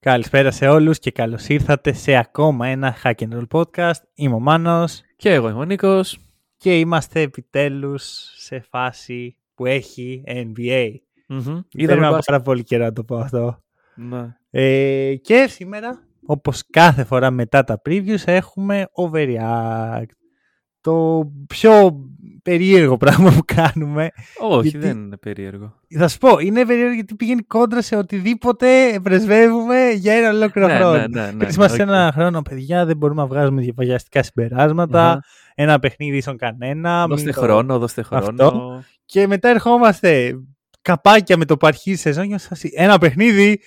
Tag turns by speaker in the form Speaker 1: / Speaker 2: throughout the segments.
Speaker 1: Καλησπέρα σε όλους και καλώς ήρθατε σε ακόμα ένα Hack and Roll podcast. Είμαι ο Μάνος
Speaker 2: Και εγώ είμαι ο Νίκος.
Speaker 1: και είμαστε επιτέλους σε φάση που έχει NBA.
Speaker 2: Μμμ.
Speaker 1: Είδαμε
Speaker 2: Είδαμε μπάσκετ.
Speaker 1: πάρα πολύ καιρό να το πω αυτό.
Speaker 2: Ναι.
Speaker 1: Ε, και σήμερα, όπως κάθε φορά μετά τα previews, έχουμε overreact. Το πιο περίεργο πράγμα που κάνουμε.
Speaker 2: Όχι,
Speaker 1: Γιατί-
Speaker 2: δεν είναι περίεργο.
Speaker 1: Θα σου πω, είναι περίεργο γιατί πηγαίνει κόντρα σε οτιδήποτε πρεσβεύουμε για ένα ολόκληρο
Speaker 2: Ναι,
Speaker 1: χρόνο.
Speaker 2: ναι, ναι, ναι,
Speaker 1: Πριν είμαστε
Speaker 2: οκ.
Speaker 1: ένα χρόνο, παιδιά, δεν μπορούμε να βγάζουμε βιαστικά συμπεράσματα.
Speaker 2: Αχα.
Speaker 1: Ένα παιχνίδι ίσον κανένα.
Speaker 2: Δώστε
Speaker 1: μην το-
Speaker 2: χρόνο, δώστε χρόνο.
Speaker 1: Αυτό. Και μετά ερχόμαστε καπάκια με το που αρχίζει η σεζόν και είμαστε σε φάση, ένα παιχνίδι.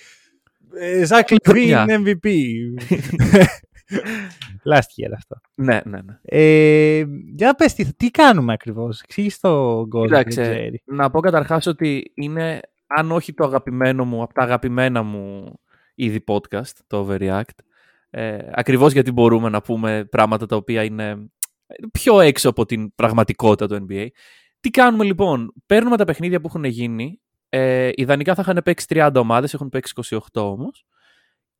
Speaker 1: ε, Zach LaVine
Speaker 2: Χρονιά.
Speaker 1: MVP. Last year αυτό.
Speaker 2: ναι, ναι, ναι.
Speaker 1: Ε, για πες, τι, τι κάνουμε ακριβώς; Εξήγησε το κόσμο. δεν
Speaker 2: Κοίταξε,
Speaker 1: ξέρει.
Speaker 2: να πω καταρχάς ότι είναι, αν όχι το αγαπημένο μου, από τα αγαπημένα μου είδη podcast, το Overreact, ε, ακριβώς γιατί μπορούμε να πούμε πράγματα τα οποία είναι πιο έξω από την πραγματικότητα του NBA. Τι κάνουμε λοιπόν, παίρνουμε τα παιχνίδια που έχουν γίνει, ε, ιδανικά θα είχαν παίξει 30 ομάδες, έχουν παίξει 28 όμως,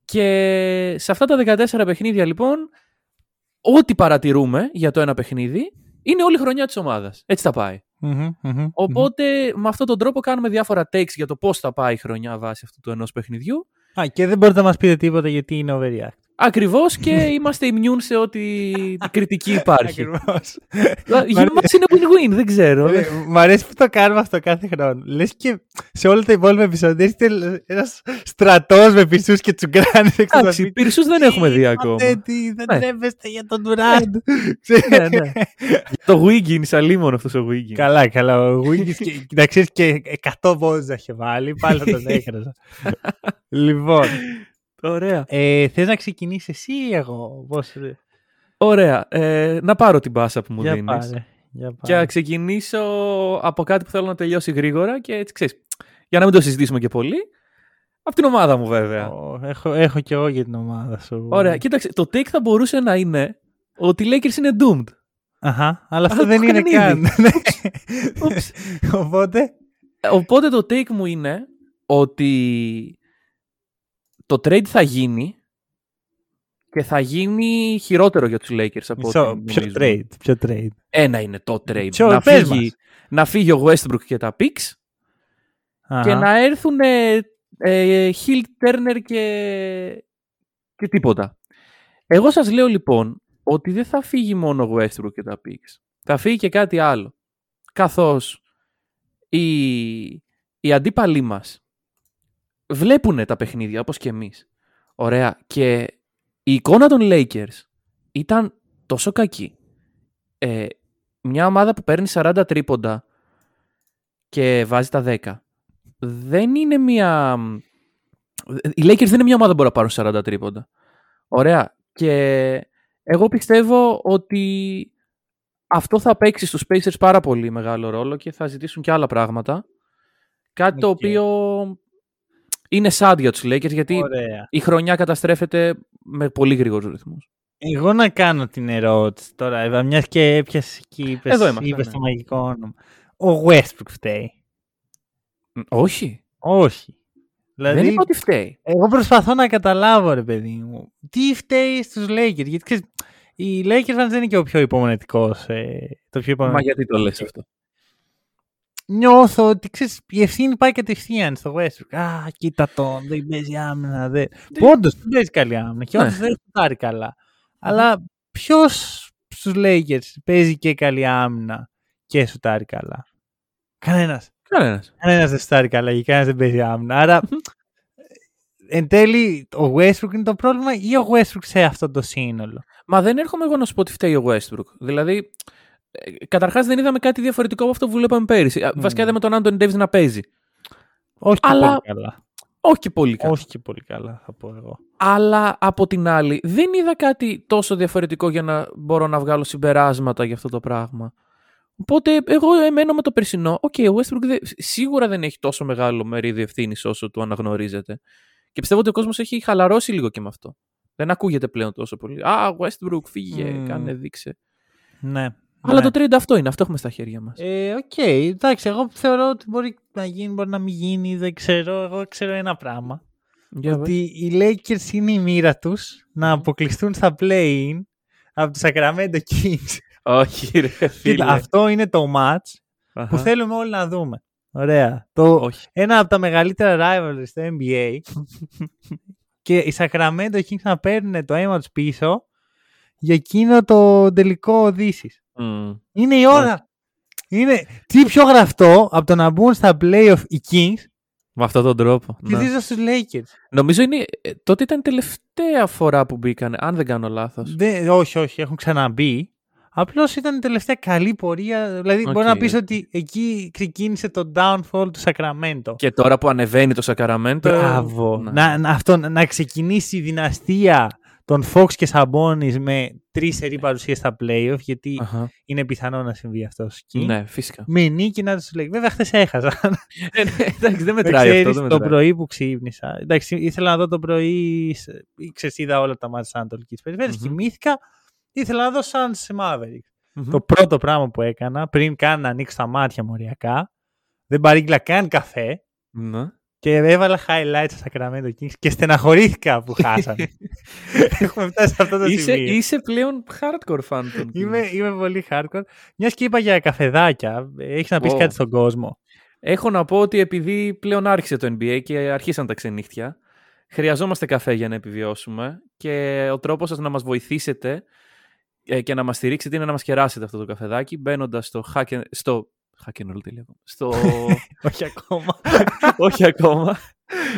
Speaker 2: και σε αυτά τα 14 παιχνίδια λοιπόν, ό,τι παρατηρούμε για το ένα παιχνίδι, είναι όλη η χρονιά της ομάδας. Έτσι θα πάει.
Speaker 1: Μμμ, μμμ,
Speaker 2: Οπότε με αυτόν τον τρόπο κάνουμε διάφορα takes για το πώς θα πάει η χρονιά βάσει αυτού του ενός παιχνιδιού.
Speaker 1: Α, και δεν μπορείτε να μας πείτε τίποτα γιατί είναι overreact.
Speaker 2: Ακριβώς και είμαστε immune σε ό,τι κριτική υπάρχει.
Speaker 1: Ακριβώς.
Speaker 2: Δηλαδή, Για μας είναι win-win, δεν ξέρω.
Speaker 1: Ε, Μ' αρέσει που το κάνουμε αυτό κάθε χρόνο. Λες και σε όλα τα υπόλοιπα επεισόδια έρχεται ένας στρατός με πισούς και τσουγκράνες έξω από το
Speaker 2: Εντάξει,
Speaker 1: σπίτι.
Speaker 2: πυρσούς δεν έχουμε δει
Speaker 1: Είπατε
Speaker 2: ακόμα.
Speaker 1: τι, Δεν
Speaker 2: Ναι.
Speaker 1: τρέπεστε για τον Durant.
Speaker 2: Ναι, ναι. Το Wiggins, αλίμονο αυτός ο Wiggins.
Speaker 1: Καλά, καλά. Ο Wiggins και, να ξέρεις και 100 πόντους να είχε βάλει. Πάλι θα τον έκρανα. λοιπόν,
Speaker 2: Ωραία.
Speaker 1: ε, θες να ξεκινήσεις εσύ ή εγώ. Πώς,
Speaker 2: Ωραία. Ε, να πάρω την πάσα που μου
Speaker 1: για
Speaker 2: δίνεις.
Speaker 1: πάρε. Για
Speaker 2: Και
Speaker 1: πάρε.
Speaker 2: να ξεκινήσω από κάτι που θέλω να τελειώσει γρήγορα και έτσι ξέρεις, για να μην το συζητήσουμε και πολύ. Από την ομάδα μου βέβαια.
Speaker 1: Ω, έχω, έχω και εγώ για την ομάδα σου.
Speaker 2: Ωραία. Κοίταξε, το take θα μπορούσε να είναι ότι οι Lakers είναι doomed.
Speaker 1: Αχα, αλλά αυτό
Speaker 2: Αυτό
Speaker 1: δεν
Speaker 2: το
Speaker 1: είναι
Speaker 2: κάνει
Speaker 1: καν. Ναι.
Speaker 2: Ούψ.
Speaker 1: Οπότε,
Speaker 2: Οπότε το take μου είναι ότι το trade θα γίνει και θα γίνει χειρότερο για τους Lakers από
Speaker 1: μισό,
Speaker 2: ό,τι
Speaker 1: ποιο
Speaker 2: νομίζουμε.
Speaker 1: trade, ποιο trade;
Speaker 2: Ένα είναι το trade.
Speaker 1: Ποιο,
Speaker 2: να,
Speaker 1: πες
Speaker 2: φύγει,
Speaker 1: μας.
Speaker 2: να φύγει ο Westbrook και τα picks και
Speaker 1: Αχα.
Speaker 2: να έρθουν ε, ε, Hill, Turner και, και τίποτα. Εγώ σας λέω λοιπόν ότι δεν θα φύγει μόνο ο Westbrook και τα picks. Θα φύγει και κάτι άλλο. Καθώς οι, οι αντίπαλοι μας βλέπουν τα παιχνίδια όπως και εμείς. Ωραία. Και η εικόνα των Lakers ήταν τόσο κακή. Ε, μια ομάδα που παίρνει 40 τρίποντα και βάζει τα 10 δεν είναι μια... Οι Lakers δεν είναι μια ομάδα που μπορεί να πάρουν 40 τρίποντα. Ωραία. Και εγώ πιστεύω ότι αυτό θα παίξει στους Pacers πάρα πολύ μεγάλο ρόλο και θα ζητήσουν και άλλα πράγματα. Κάτι το
Speaker 1: Οκ.
Speaker 2: οποίο είναι sad για τους Lakers γιατί
Speaker 1: Ωραία.
Speaker 2: η χρονιά καταστρέφεται με πολύ γρήγορους ρυθμούς.
Speaker 1: Εγώ να κάνω την ερώτηση τώρα, Εύα, μιας και έπιασες και είπες,
Speaker 2: Εδώ είμαστε,
Speaker 1: είπες
Speaker 2: ναι.
Speaker 1: το μαγικό όνομα. Ο Westbrook φταίει.
Speaker 2: Μ, Όχι.
Speaker 1: Όχι. Δηλαδή,
Speaker 2: Δεν είπα ότι φταίει.
Speaker 1: εγώ προσπαθώ να καταλάβω, ρε παιδί μου, τι φταίει στους Lakers. Γιατί ξέρεις, οι Lakers fans δεν είναι και ο πιο υπομονετικός. Ε, το πιο
Speaker 2: Μα
Speaker 1: υπομονετικός.
Speaker 2: γιατί το λες αυτό;
Speaker 1: Νιώθω ότι ξέρεις, η ευθύνη πάει κατευθείαν στο Westbrook. Α, κοίτα τον, δεν παίζει άμυνα. Δεν... Που όντως δεν παίζει καλή άμυνα και
Speaker 2: Ναι.
Speaker 1: όντως δεν σουτάρει καλά. Αλλά ποιος στους Lakers παίζει και καλή άμυνα και σουτάρει καλά; Κανένας.
Speaker 2: Κανένας.
Speaker 1: Κανένας δεν σουτάρει καλά και κανένας δεν παίζει άμυνα. Άρα εν τέλει ο Westbrook είναι το πρόβλημα ή ο Westbrook σε αυτό το σύνολο;
Speaker 2: Μα δεν έρχομαι εγώ να σου πω ότι φταίει ο Westbrook. Δηλαδή, Καταρχάς δεν είδαμε κάτι διαφορετικό από αυτό που βλέπαμε πέρυσι. Mm. Βασικά είδαμε τον Άντων Ντέβις να παίζει.
Speaker 1: Όχι
Speaker 2: Αλλά-
Speaker 1: πολύ καλά.
Speaker 2: Όχι και πολύ καλά.
Speaker 1: Όχι και πολύ καλά, θα πω εγώ.
Speaker 2: Αλλά από την άλλη, δεν είδα κάτι τόσο διαφορετικό για να μπορώ να βγάλω συμπεράσματα για αυτό το πράγμα. Οπότε, εγώ εμμένω με το περσινό. OK, okay, ο Westbrook δε, σίγουρα δεν έχει τόσο μεγάλο μερίδιο ευθύνης όσο του αναγνωρίζεται. Και πιστεύω ότι ο κόσμος έχει χαλαρώσει λίγο και με αυτό. Δεν ακούγεται πλέον τόσο πολύ. Α, Westbrook, φύγε, mm. κάνε, δείξε.
Speaker 1: Ναι.
Speaker 2: Αλλά
Speaker 1: ναι.
Speaker 2: το 30 αυτό είναι, αυτό έχουμε στα χέρια μας.
Speaker 1: Ε, OK, okay. εντάξει, εγώ θεωρώ ότι μπορεί να γίνει, μπορεί να μην γίνει, δεν ξέρω. Εγώ ξέρω ένα πράγμα.
Speaker 2: Για
Speaker 1: ότι οι Lakers είναι η μοίρα τους να αποκλειστούν στα play-in από του Sacramento Kings.
Speaker 2: Όχι, ρε φίλε.
Speaker 1: Κοίτα, αυτό είναι το match
Speaker 2: Αχα.
Speaker 1: που θέλουμε όλοι να δούμε. Ωραία. Το,
Speaker 2: Όχι.
Speaker 1: ένα από τα μεγαλύτερα rivalry στο NBA και οι Sacramento Kings να παίρνουν το αίμα τους πίσω για εκείνο το τελικό Οδύσσης.
Speaker 2: Μμ.
Speaker 1: Είναι η ώρα. Είναι τι πιο γραφτό από το να μπουν στα playoff οι Kings
Speaker 2: Με αυτόν τον τρόπο.
Speaker 1: και
Speaker 2: ναι.
Speaker 1: δίζα στους Lakers.
Speaker 2: Νομίζω είναι. ε, Τότε ήταν η τελευταία φορά που μπήκαν, αν δεν κάνω λάθος.
Speaker 1: Δεν, όχι, όχι, έχουν ξαναμπεί. Απλώς ήταν η τελευταία καλή πορεία. Δηλαδή, μπορεί να
Speaker 2: Οκ.
Speaker 1: πεις ότι εκεί ξεκίνησε το downfall του Sacramento.
Speaker 2: Και τώρα που ανεβαίνει το Σακαραμέντο.
Speaker 1: Μπράβο.
Speaker 2: ναι.
Speaker 1: Να, να, αυτό, να ξεκινήσει η δυναστεία των Fox και Sabonis με τρεις σερί παρουσίες στα playoff, γιατί
Speaker 2: Αχα.
Speaker 1: είναι πιθανό να συμβεί αυτό εκεί.
Speaker 2: Ναι, φυσικά.
Speaker 1: Με νίκη να τους λέει. Βέβαια, χθες έχασα.
Speaker 2: Ε, ναι, Εντάξει, δεν
Speaker 1: Δεν
Speaker 2: μετράει
Speaker 1: ξέρεις,
Speaker 2: αυτό. Δεν
Speaker 1: το
Speaker 2: μετράει.
Speaker 1: πρωί που ξύπνησα. Εντάξει, ήθελα να δω το πρωί. σε- Ξέρεις, είδα όλα τα μάτια τη Ανατολική Περιφέρεια.
Speaker 2: Μμμ.
Speaker 1: Κοιμήθηκα. Ήθελα να δω σαν σε Mavericks.
Speaker 2: Μμμ.
Speaker 1: Το πρώτο πράγμα που έκανα πριν καν να ανοίξω τα μάτια μοριακά. Δεν παρήγγειλα καν καφέ.
Speaker 2: Ναι.
Speaker 1: Και έβαλα highlights στα Sacramento Kings και στεναχωρήθηκα που χάσανε. Έχουμε φτάσει σε αυτό το
Speaker 2: Είσαι,
Speaker 1: σημείο.
Speaker 2: είσαι πλέον hardcore fan των
Speaker 1: Είμαι,
Speaker 2: Kings.
Speaker 1: είμαι πολύ hardcore. Μιας και είπα για καφεδάκια, έχεις να πεις
Speaker 2: Ω.
Speaker 1: κάτι στον κόσμο.
Speaker 2: Έχω να πω ότι επειδή πλέον άρχισε το NBA και αρχίσαν τα ξενύχτια, χρειαζόμαστε καφέ για να επιβιώσουμε και ο τρόπος σας να μας βοηθήσετε ε, και να μας στηρίξετε είναι να μας κεράσετε αυτό το καφεδάκι μπαίνοντας στο, hack, and- στο hackandroll.com στο
Speaker 1: όχι ακόμα.
Speaker 2: όχι ακόμα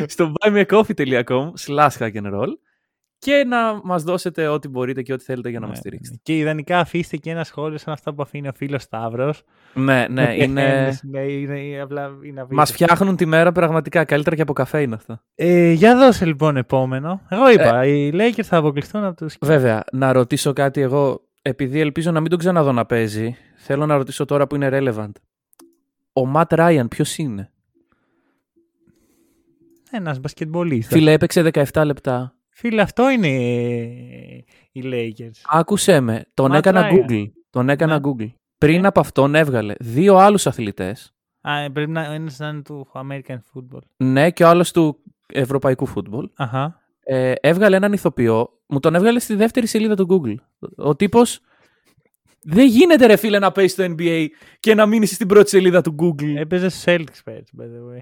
Speaker 2: στο buymeacoffee.com slash hackandroll και να μας δώσετε ό,τι μπορείτε και ό,τι θέλετε για να μας
Speaker 1: Ναι,
Speaker 2: στηρίξετε.
Speaker 1: Και ιδανικά αφήστε και ένα σχόλιο σαν αυτά που αφήνει ο φίλος Σταύρος.
Speaker 2: Ναι, ναι, είναι...
Speaker 1: ναι, είναι, είναι απλά είναι απίστευτο.
Speaker 2: Μας φτιάχνουν τη μέρα πραγματικά. Καλύτερα και από καφέ είναι αυτά.
Speaker 1: Ε, για δώσε λοιπόν επόμενο. Εγώ είπα, οι Lakers θα αποκλειστούν από του.
Speaker 2: Βέβαια, να ρωτήσω κάτι εγώ, επειδή ελπίζω να μην τον ξαναδώ να παίζει, θέλω να ρωτήσω τώρα που είναι relevant. Ο Ματ Ράιαν ποιος είναι;
Speaker 1: Ένας μπασκετμπολίστας.
Speaker 2: Φίλε, έπαιξε 17 λεπτά.
Speaker 1: Φίλε, αυτό είναι ε, οι Lakers.
Speaker 2: Άκουσέ με, τον
Speaker 1: Matt
Speaker 2: έκανα
Speaker 1: Ryan.
Speaker 2: Google. Τον έκανα
Speaker 1: Ναι.
Speaker 2: Google. Πριν από αυτόν έβγαλε δύο άλλους αθλητές,
Speaker 1: Α, ε, πρέπει να είναι να είναι του American football.
Speaker 2: ναι και ο άλλος του ευρωπαϊκού φούτμπολ.
Speaker 1: Αχα.
Speaker 2: Ε, έβγαλε έναν ηθοποιό, μου τον έβγαλε στη δεύτερη σελίδα του Google. Ο τύπος δεν γίνεται ρε φίλε να παίζει στο NBA και να μείνεις στην πρώτη σελίδα του Google.
Speaker 1: Έπαιζε στου Celtics πέρυσι, by the way.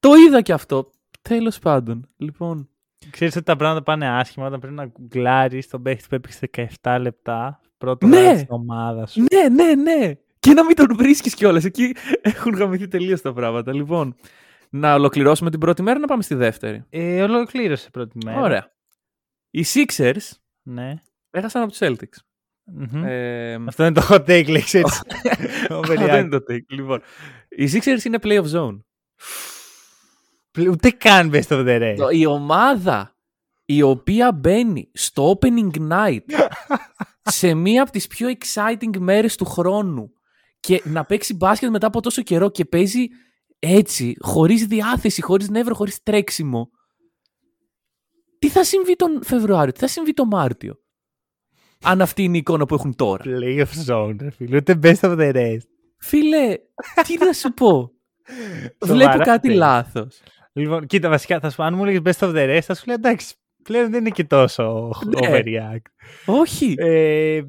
Speaker 2: Το είδα και αυτό. Τέλος πάντων. Λοιπόν,
Speaker 1: Ξέρεις ότι τα πράγματα πάνε άσχημα όταν πρέπει να γκουγκλάρεις τον παίχτη που έπαιξε 17 λεπτά. Πρώτο
Speaker 2: Ναι.
Speaker 1: βράδυ στην ομάδα σου.
Speaker 2: Ναι, ναι, ναι. Και να μην τον βρίσκεις κιόλας. Εκεί έχουν γαμηθεί τελείως τα πράγματα. Λοιπόν, να ολοκληρώσουμε την πρώτη μέρα να πάμε στη δεύτερη;
Speaker 1: Ε, ολοκλήρωσε πρώτη μέρα.
Speaker 2: Ωραία. Οι Sixers
Speaker 1: Ναι.
Speaker 2: έχασαν από τους Celtics.
Speaker 1: Μμμ.
Speaker 2: Ε,
Speaker 1: Αυτό είναι το hot take, λέξη έτσι.
Speaker 2: αυτό δεν είναι το take. Λοιπόν, οι Sixers είναι play of zone.
Speaker 1: Πλε- Ούτε καν best of the rest.
Speaker 2: Το- Η ομάδα η οποία μπαίνει στο opening night σε μία από τις πιο exciting μέρες του χρόνου και να παίξει μπάσκετ μετά από τόσο καιρό και παίζει έτσι, χωρίς διάθεση, χωρίς νεύρο, χωρίς τρέξιμο. Τι θα συμβεί τον Φεβρουάριο, τι θα συμβεί τον Μάρτιο; Αν αυτή είναι η εικόνα που έχουν τώρα.
Speaker 1: Play of zone, ρε φίλε. Ούτε best of the rest.
Speaker 2: Φίλε, τι να σου πω;
Speaker 1: Σοβαρά,
Speaker 2: Βλέπω κάτι
Speaker 1: θέλει.
Speaker 2: λάθος.
Speaker 1: Λοιπόν, κοίτα, βασικά, θα σου, αν μου λέγεις best of the rest, θα σου λέω εντάξει, πλέον δεν είναι και τόσο
Speaker 2: Ναι.
Speaker 1: overreact.
Speaker 2: Όχι.
Speaker 1: Ε,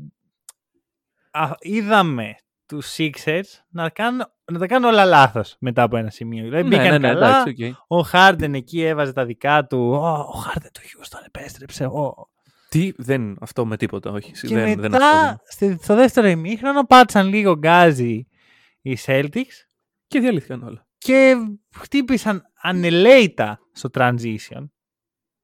Speaker 1: α, είδαμε τους Sixers να, κάνουν, να τα κάνουν όλα λάθος μετά από ένα σημείο. Δηλαδή
Speaker 2: ναι,
Speaker 1: μπήκαν
Speaker 2: ναι, ναι,
Speaker 1: καλά,
Speaker 2: εντάξει, οκ.
Speaker 1: ο Χάρντεν εκεί έβαζε τα δικά του, «Ω, ο Χάρντεν του Houston επέστρεψε, ω».
Speaker 2: Τι, δεν, αυτό με τίποτα, όχι.
Speaker 1: Και
Speaker 2: δεν, δεν
Speaker 1: μετά,
Speaker 2: ασχολούμαι.
Speaker 1: στη- στο δεύτερο ημίχρονο, πάτησαν λίγο γκάζι οι Celtics
Speaker 2: Και διαλύθηκαν όλα.
Speaker 1: και χτύπησαν ανελέητα στο transition.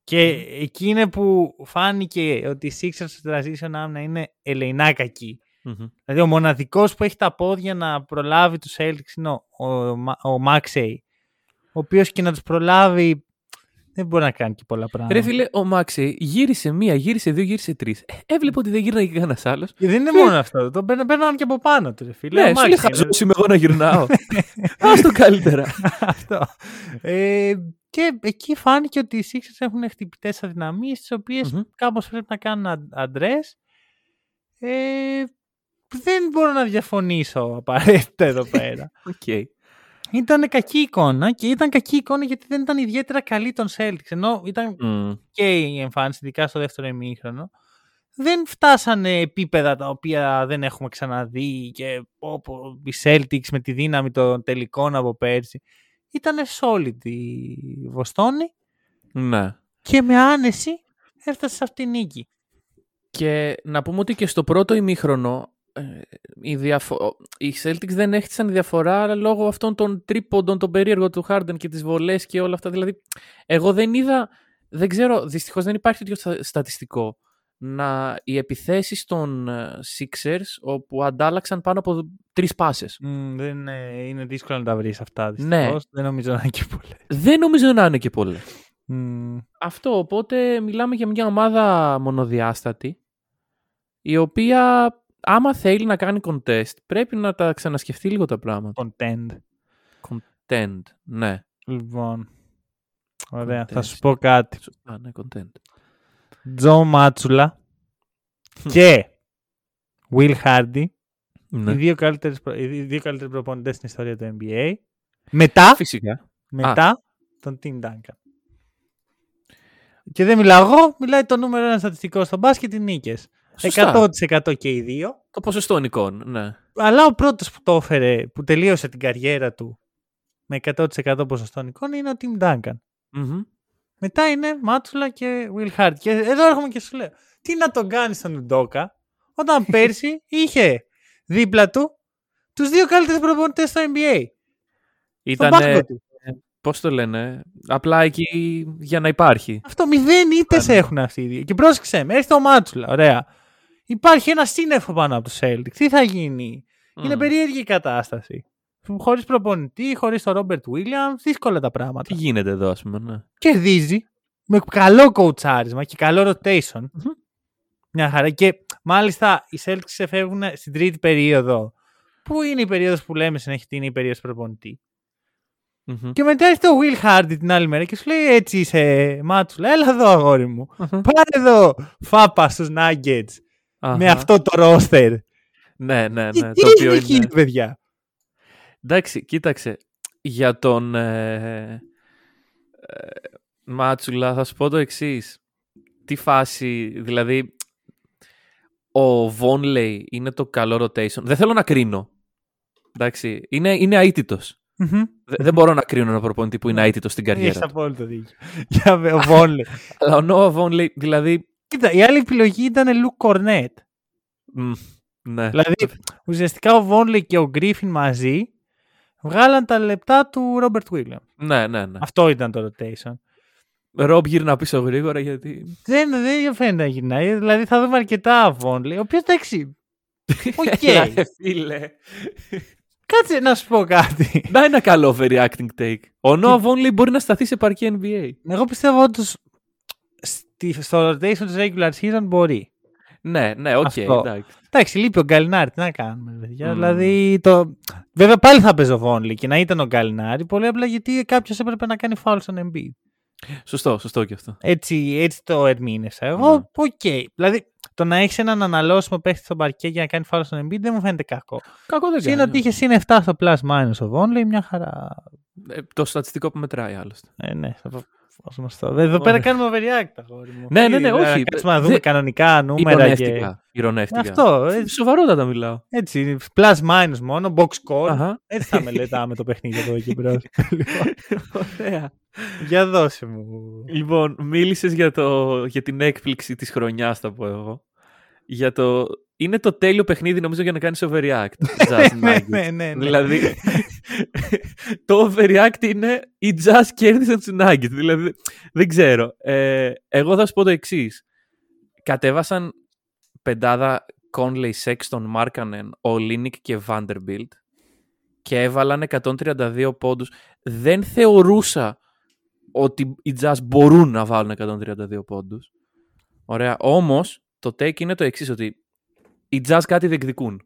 Speaker 1: Και εκεί είναι που φάνηκε ότι οι Sixers στο transition άμυνα είναι ελεηνά κακοί.
Speaker 2: Μμμ.
Speaker 1: Δηλαδή ο μοναδικός που έχει τα πόδια να προλάβει τους Celtics είναι ο, ο, Μα- ο Maxey, ο οποίος και να τους προλάβει δεν μπορεί να κάνει και πολλά πράγματα.
Speaker 2: Ρε φίλε, ο Μάξι γύρισε μία, γύρισε δύο, γύρισε τρεις. Ε, έβλεπε ότι δεν γύρναγε κανένας άλλος.
Speaker 1: Και δεν είναι μόνο αυτό. Το παίρνουν παίρνουν και από πάνω του. ρε Φίλε.
Speaker 2: Ναι,
Speaker 1: Ο
Speaker 2: σου λέει
Speaker 1: Μάξι,
Speaker 2: χαζός είμαι εγώ να γυρνάω. Ας το καλύτερα.
Speaker 1: αυτό. Ε, και εκεί φάνηκε ότι οι Sixers έχουν χτυπητές αδυναμίες, τις οποίες
Speaker 2: Μμμ.
Speaker 1: κάπως πρέπει να κάνουν address. Ε, δεν μπορώ να διαφωνήσω απαραίτητα εδώ πέρα.
Speaker 2: Οκ.
Speaker 1: Ήταν κακή εικόνα και ήταν κακή εικόνα γιατί δεν ήταν ιδιαίτερα καλή των Celtics. Ενώ ήταν
Speaker 2: Μμ.
Speaker 1: και η εμφάνιση, ειδικά στο δεύτερο ημίχρονο, δεν φτάσανε επίπεδα τα οποία δεν έχουμε ξαναδεί και όπου οι Celtics με τη δύναμη των τελικών από πέρσι. Ήταν solid η Βοστόνη
Speaker 2: Ναι.
Speaker 1: και με άνεση έφτασε σε αυτήν την νίκη.
Speaker 2: Και να πούμε ότι και στο πρώτο ημίχρονο ε, η διαφο- οι Celtics δεν έχτισαν διαφορά λόγω αυτών των τρίποντων, των περίεργων του Harden και τις βολές και όλα αυτά. Δηλαδή, εγώ δεν είδα, δεν ξέρω, δυστυχώς δεν υπάρχει τέτοιο στα- στατιστικό να οι επιθέσεις των ε, Sixers όπου αντάλλαξαν πάνω από τρεις πάσες.
Speaker 1: Μμ, δεν είναι, είναι δύσκολο να τα βρεις αυτά
Speaker 2: Ναι.
Speaker 1: δυστυχώς. Δεν νομίζω να είναι και πολλές.
Speaker 2: Δεν νομίζω να είναι και πολλές.
Speaker 1: Μμ,
Speaker 2: Αυτό, οπότε μιλάμε για μια ομάδα μονοδιάστατη η οποία άμα θέλει να κάνει contest πρέπει να τα ξανασκεφτεί λίγο τα πράγματα.
Speaker 1: Contend.
Speaker 2: Content, ναι.
Speaker 1: Λοιπόν. Ωραία. Θα
Speaker 2: Contest.
Speaker 1: σου πω κάτι.
Speaker 2: Σωστά, ναι, content.
Speaker 1: Τζο Μάτσουλα και Will Hardy,
Speaker 2: Ναι.
Speaker 1: οι δύο καλύτερες, προ- οι δύο καλύτεροι προπονητές στην ιστορία του NBA. Μετά,
Speaker 2: Φυσικά.
Speaker 1: μετά τον Tim Duncan. Και δεν μιλάω εγώ, μιλάει το νούμερο ένα στατιστικό στο μπάσκετ, οι νίκες.
Speaker 2: Σωστά.
Speaker 1: 100% και οι δύο.
Speaker 2: Το ποσοστό εικόν, ναι.
Speaker 1: Αλλά ο πρώτος που το έφερε, που τελείωσε την καριέρα του με 100% ποσοστό εικόν είναι ο Tim Duncan.
Speaker 2: Μμμ.
Speaker 1: Μετά είναι Μάτσουλα και Will Hart. Και εδώ έρχομαι και σου λέω, τι να τον κάνεις στον Ουντόκα, όταν πέρσι είχε δίπλα του τους δύο καλύτερους προπονητές στο NBA. Στον
Speaker 2: Ήταν,
Speaker 1: πάγκο του.
Speaker 2: πώς το λένε, απλά εκεί για να υπάρχει.
Speaker 1: Αυτό μηδέν ήττες έχουν αυτοί οι δύο. Και πρόσεξε με, έρχεται ο Μάτσουλα, ωραία. Υπάρχει ένα σύννεφο πάνω από του Celtics. Τι θα γίνει; Είναι
Speaker 2: Μμ.
Speaker 1: περίεργη η κατάσταση. Χωρίς προπονητή, χωρίς τον Ρόμπερτ Βίλιαμ, δύσκολα τα πράγματα.
Speaker 2: Τι γίνεται εδώ, ας πούμε, ναι.
Speaker 1: κερδίζει με καλό κοουτσάρισμα και καλό rotation.
Speaker 2: Μμμ.
Speaker 1: Μια χαρά. Και μάλιστα οι Celtics ξεφεύγουν στην τρίτη περίοδο. Πού είναι η περίοδος που λέμε συνέχεια ότι είναι η περίοδος προπονητή;
Speaker 2: Μμμ.
Speaker 1: Και μετά έρχεται ο Will Hardy την άλλη μέρα και σου λέει έτσι είσαι μάτσουλα, έλα εδώ αγόρι μου.
Speaker 2: Αχα.
Speaker 1: Πάρε εδώ φάπα στους Nuggets με
Speaker 2: Αχα.
Speaker 1: αυτό το roster.
Speaker 2: Ναι, ναι,
Speaker 1: Τι,
Speaker 2: ναι.
Speaker 1: τι
Speaker 2: το οποίο
Speaker 1: είναι εκεί
Speaker 2: είναι...
Speaker 1: παιδιά;
Speaker 2: Εντάξει, κοίταξε. Για τον ε, ε, Μάτσουλα θα σου πω το εξής. Τι φάση, δηλαδή ο Βόνλεϊ είναι το καλό rotation. Δεν θέλω να κρίνω. Εντάξει, είναι, είναι αίτητος.
Speaker 1: Μμμ.
Speaker 2: Δε- Δεν μπορώ να κρίνω ένα προπονητή που είναι αίτητος στην
Speaker 1: Έχεις
Speaker 2: καριέρα του.
Speaker 1: απόλυτο δίκιο. Για ο Βόνλε.
Speaker 2: Αλλά ο Νόα Βόνλεϊ, δηλαδή...
Speaker 1: Κοίτα, η άλλη επιλογή ήταν Λουκ Κορνέτ.
Speaker 2: μ, ναι.
Speaker 1: Δηλαδή, ουσιαστικά ο Βόνλι και ο Γκρίφιν μαζί βγάλαν τα λεπτά του Ρόμπερτ Βίλιαμ.
Speaker 2: ναι, ναι, ναι.
Speaker 1: Αυτό ήταν το rotation.
Speaker 2: Ρομπ γύρνα πίσω γρήγορα γιατί...
Speaker 1: Δεν, δεν φαίνεται να γυρνάει. Δηλαδή θα δούμε αρκετά Βόνλι. Ο οποίος εντάξει. Οκ.
Speaker 2: Έλα, ρε φίλε.
Speaker 1: Κάτσε να σου πω κάτι.
Speaker 2: Να ένα καλό overreacting take. Ο Νόα Βόνλεϊ μπορεί να σταθεί σε παρκέ NBA.
Speaker 1: Εγώ πιστεύω ότι στο rotation του regular season μπορεί.
Speaker 2: Ναι, ναι, οκ,
Speaker 1: Αυτό.
Speaker 2: εντάξει.
Speaker 1: Εντάξει, λείπει ο Γκαλινάρη. Τι να κάνουμε, παιδιά.
Speaker 2: Μμμ.
Speaker 1: Δηλαδή, το... βέβαια πάλι θα παίζει ο Βόνλι και να ήταν ο Γκαλινάρη. Πολύ απλά γιατί κάποιος έπρεπε να κάνει φάουλ στον Embiid.
Speaker 2: Σωστό, σωστό και αυτό.
Speaker 1: Έτσι, έτσι το ερμήνευσα εγώ.
Speaker 2: Ναι.
Speaker 1: Οκ. Δηλαδή, το να έχεις έναν αναλώσιμο παίχτη στο παρκέ για να κάνει φάουλ στον Embiid δεν μου φαίνεται κακό.
Speaker 2: Κακό δεν
Speaker 1: Συν
Speaker 2: κάνει.
Speaker 1: ότι είχε συν 7 στο plus minus ο Vonley, μια χαρά.
Speaker 2: Ε, το στατιστικό που μετράει άλλωστε.
Speaker 1: Ε, ναι, θα το- ως γνωστό. Εδώ πέρα κάνουμε overreact, αγόρι μου.
Speaker 2: Ναι, ναι, ναι,
Speaker 1: Τι,
Speaker 2: όχι.
Speaker 1: Να κάτσουμε να δούμε
Speaker 2: Δε-
Speaker 1: κανονικά νούμερα και...
Speaker 2: Ηρωνεύτηκα. Ηρωνεύτηκα.
Speaker 1: Αυτό, έτσι,
Speaker 2: Σοβαρότατα μιλάω.
Speaker 1: έτσι, plus minus μόνο, box score.
Speaker 2: Αχα.
Speaker 1: Έτσι θα μελετάμε το παιχνίδι από εδώ και μπρος. Λοιπόν,
Speaker 2: Ωραία.
Speaker 1: Για δώσε μου.
Speaker 2: Λοιπόν, μίλησες για, το, για την έκπληξη της χρονιάς, θα πω εγώ. Για το... Είναι το τέλειο παιχνίδι, νομίζω, για να κάνεις overreact. Jazz
Speaker 1: ναι,
Speaker 2: Nuggets.
Speaker 1: ναι, ναι, ναι.
Speaker 2: Δηλαδή, το overreact είναι οι Jazz κέρδισαν τους Nuggets. Δηλαδή, δεν ξέρω. Ε, εγώ θα σου πω το εξής. Κατέβασαν πεντάδα Conley, Sexton, Markkanen, Olinick και Vanderbilt και έβαλαν 132 πόντους. Δεν θεωρούσα ότι οι Jazz μπορούν να βάλουν 132 πόντους. Ωραία. Όμως, το take είναι το εξής, ότι οι Jazz κάτι διεκδικούν.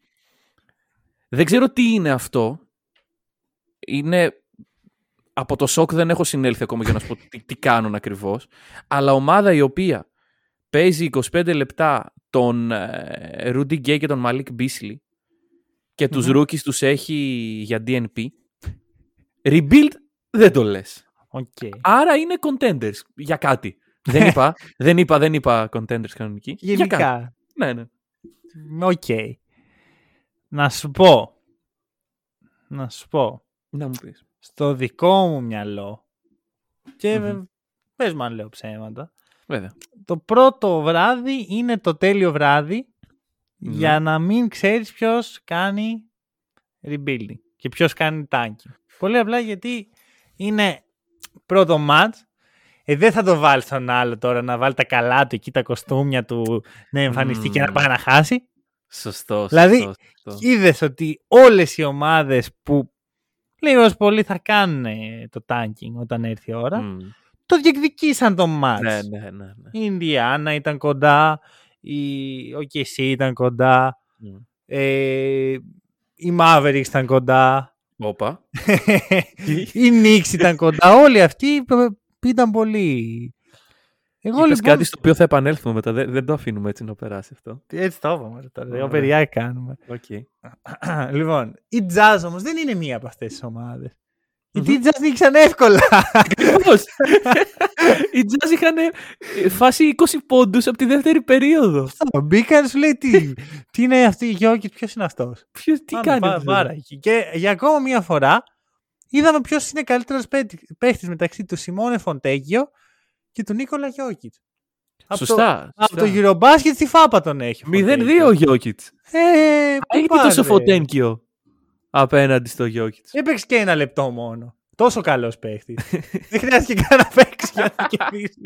Speaker 2: Δεν ξέρω τι είναι αυτό. Είναι... Από το σοκ δεν έχω συνέλθει ακόμα για να σου πω τι, τι κάνουν ακριβώς. Αλλά ομάδα η οποία παίζει 25 λεπτά τον ε, Rudy Gay και τον Malik Beasley και τους rookies τους έχει για DNP, rebuild δεν το λες.
Speaker 1: Οκ.
Speaker 2: Άρα είναι contenders για κάτι. Δεν, είπα, δεν είπα, δεν είπα contenders κανονικοί. Για κάτι.
Speaker 1: Γενικά.
Speaker 2: Ναι, ναι.
Speaker 1: Οκ. Να σου πω. Να σου πω.
Speaker 2: Να μου πεις.
Speaker 1: Στο δικό μου μυαλό. Και
Speaker 2: Μμμ.
Speaker 1: πες μου αν λέω ψέματα.
Speaker 2: Βέβαια.
Speaker 1: Το πρώτο βράδυ είναι το τέλειο βράδυ
Speaker 2: Ναι.
Speaker 1: για να μην ξέρεις ποιος κάνει rebuilding και ποιος κάνει tanking. Πολύ απλά γιατί είναι πρώτο match. Ε, δεν θα το βάλει στον άλλο τώρα να βάλει τα καλά του εκεί, τα κοστούμια του, να εμφανιστεί και να
Speaker 2: Μμμ.
Speaker 1: πάει να χάσει.
Speaker 2: Σωστό,
Speaker 1: Δηλαδή,
Speaker 2: σωστό, σωστό.
Speaker 1: Είδες ότι όλες οι ομάδες που λίγο πολύ θα κάνουν ε, το tanking όταν έρθει η ώρα,
Speaker 2: Μμ.
Speaker 1: το διεκδικήσαν το match.
Speaker 2: Ναι, ναι, ναι. ναι.
Speaker 1: Η Ινδιάνα ήταν κοντά, η OKC ήταν κοντά,
Speaker 2: Μμ.
Speaker 1: ε, οι Mavericks ήταν κοντά,
Speaker 2: Όπα.
Speaker 1: οι Knicks ήταν κοντά. Όλοι αυτοί π- ήταν πολύ... Εγώ
Speaker 2: Είπες
Speaker 1: λοιπόν...
Speaker 2: κάτι στο οποίο θα επανέλθουμε μετά. Δεν, δεν το αφήνουμε έτσι να περάσει αυτό.
Speaker 1: Έτσι το είπαμε ρε, τώρα. Εγώ
Speaker 2: Ωραία.
Speaker 1: παιδιά κάνουμε.
Speaker 2: Οκ.
Speaker 1: λοιπόν, η Jazz όμως δεν είναι μία από αυτές τις ομάδες. Γιατί οι Jazz νίκησαν εύκολα.
Speaker 2: Ακριβώς. Οι Jazz είχαν ε, φτάσει 20 πόντους από τη δεύτερη περίοδο.
Speaker 1: Αυτό, Μπήκαν, σου λέει τι, τι είναι αυτή η Γιώκητ, ποιος είναι αυτός;
Speaker 2: Ποιος, τι
Speaker 1: Πάμε,
Speaker 2: κάνει
Speaker 1: πά-
Speaker 2: αυτό;
Speaker 1: πάρα εκεί. Και για ακόμα μία φορά είδαμε ποιος είναι καλύτερος παίχτης μεταξύ του Σιμώνε Φοντέγιο και του Νίκολα Γιώκητ. Από το,
Speaker 2: Σωστά.
Speaker 1: από το
Speaker 2: σωστά.
Speaker 1: Eurobasket στη φάπα τον έχει. ο
Speaker 2: 0-2
Speaker 1: Φοντέγιο.
Speaker 2: ο Γιώκητς.
Speaker 1: Ε, πού
Speaker 2: Έγινε
Speaker 1: πας,
Speaker 2: τόσο
Speaker 1: ρε.
Speaker 2: φωτένκιο απέναντι στο Γιώκητς.
Speaker 1: Έπαιξε και ένα λεπτό μόνο. Τόσο καλός παίχτης. Δεν χρειάστηκε καν να παίξει για να κερδίσει.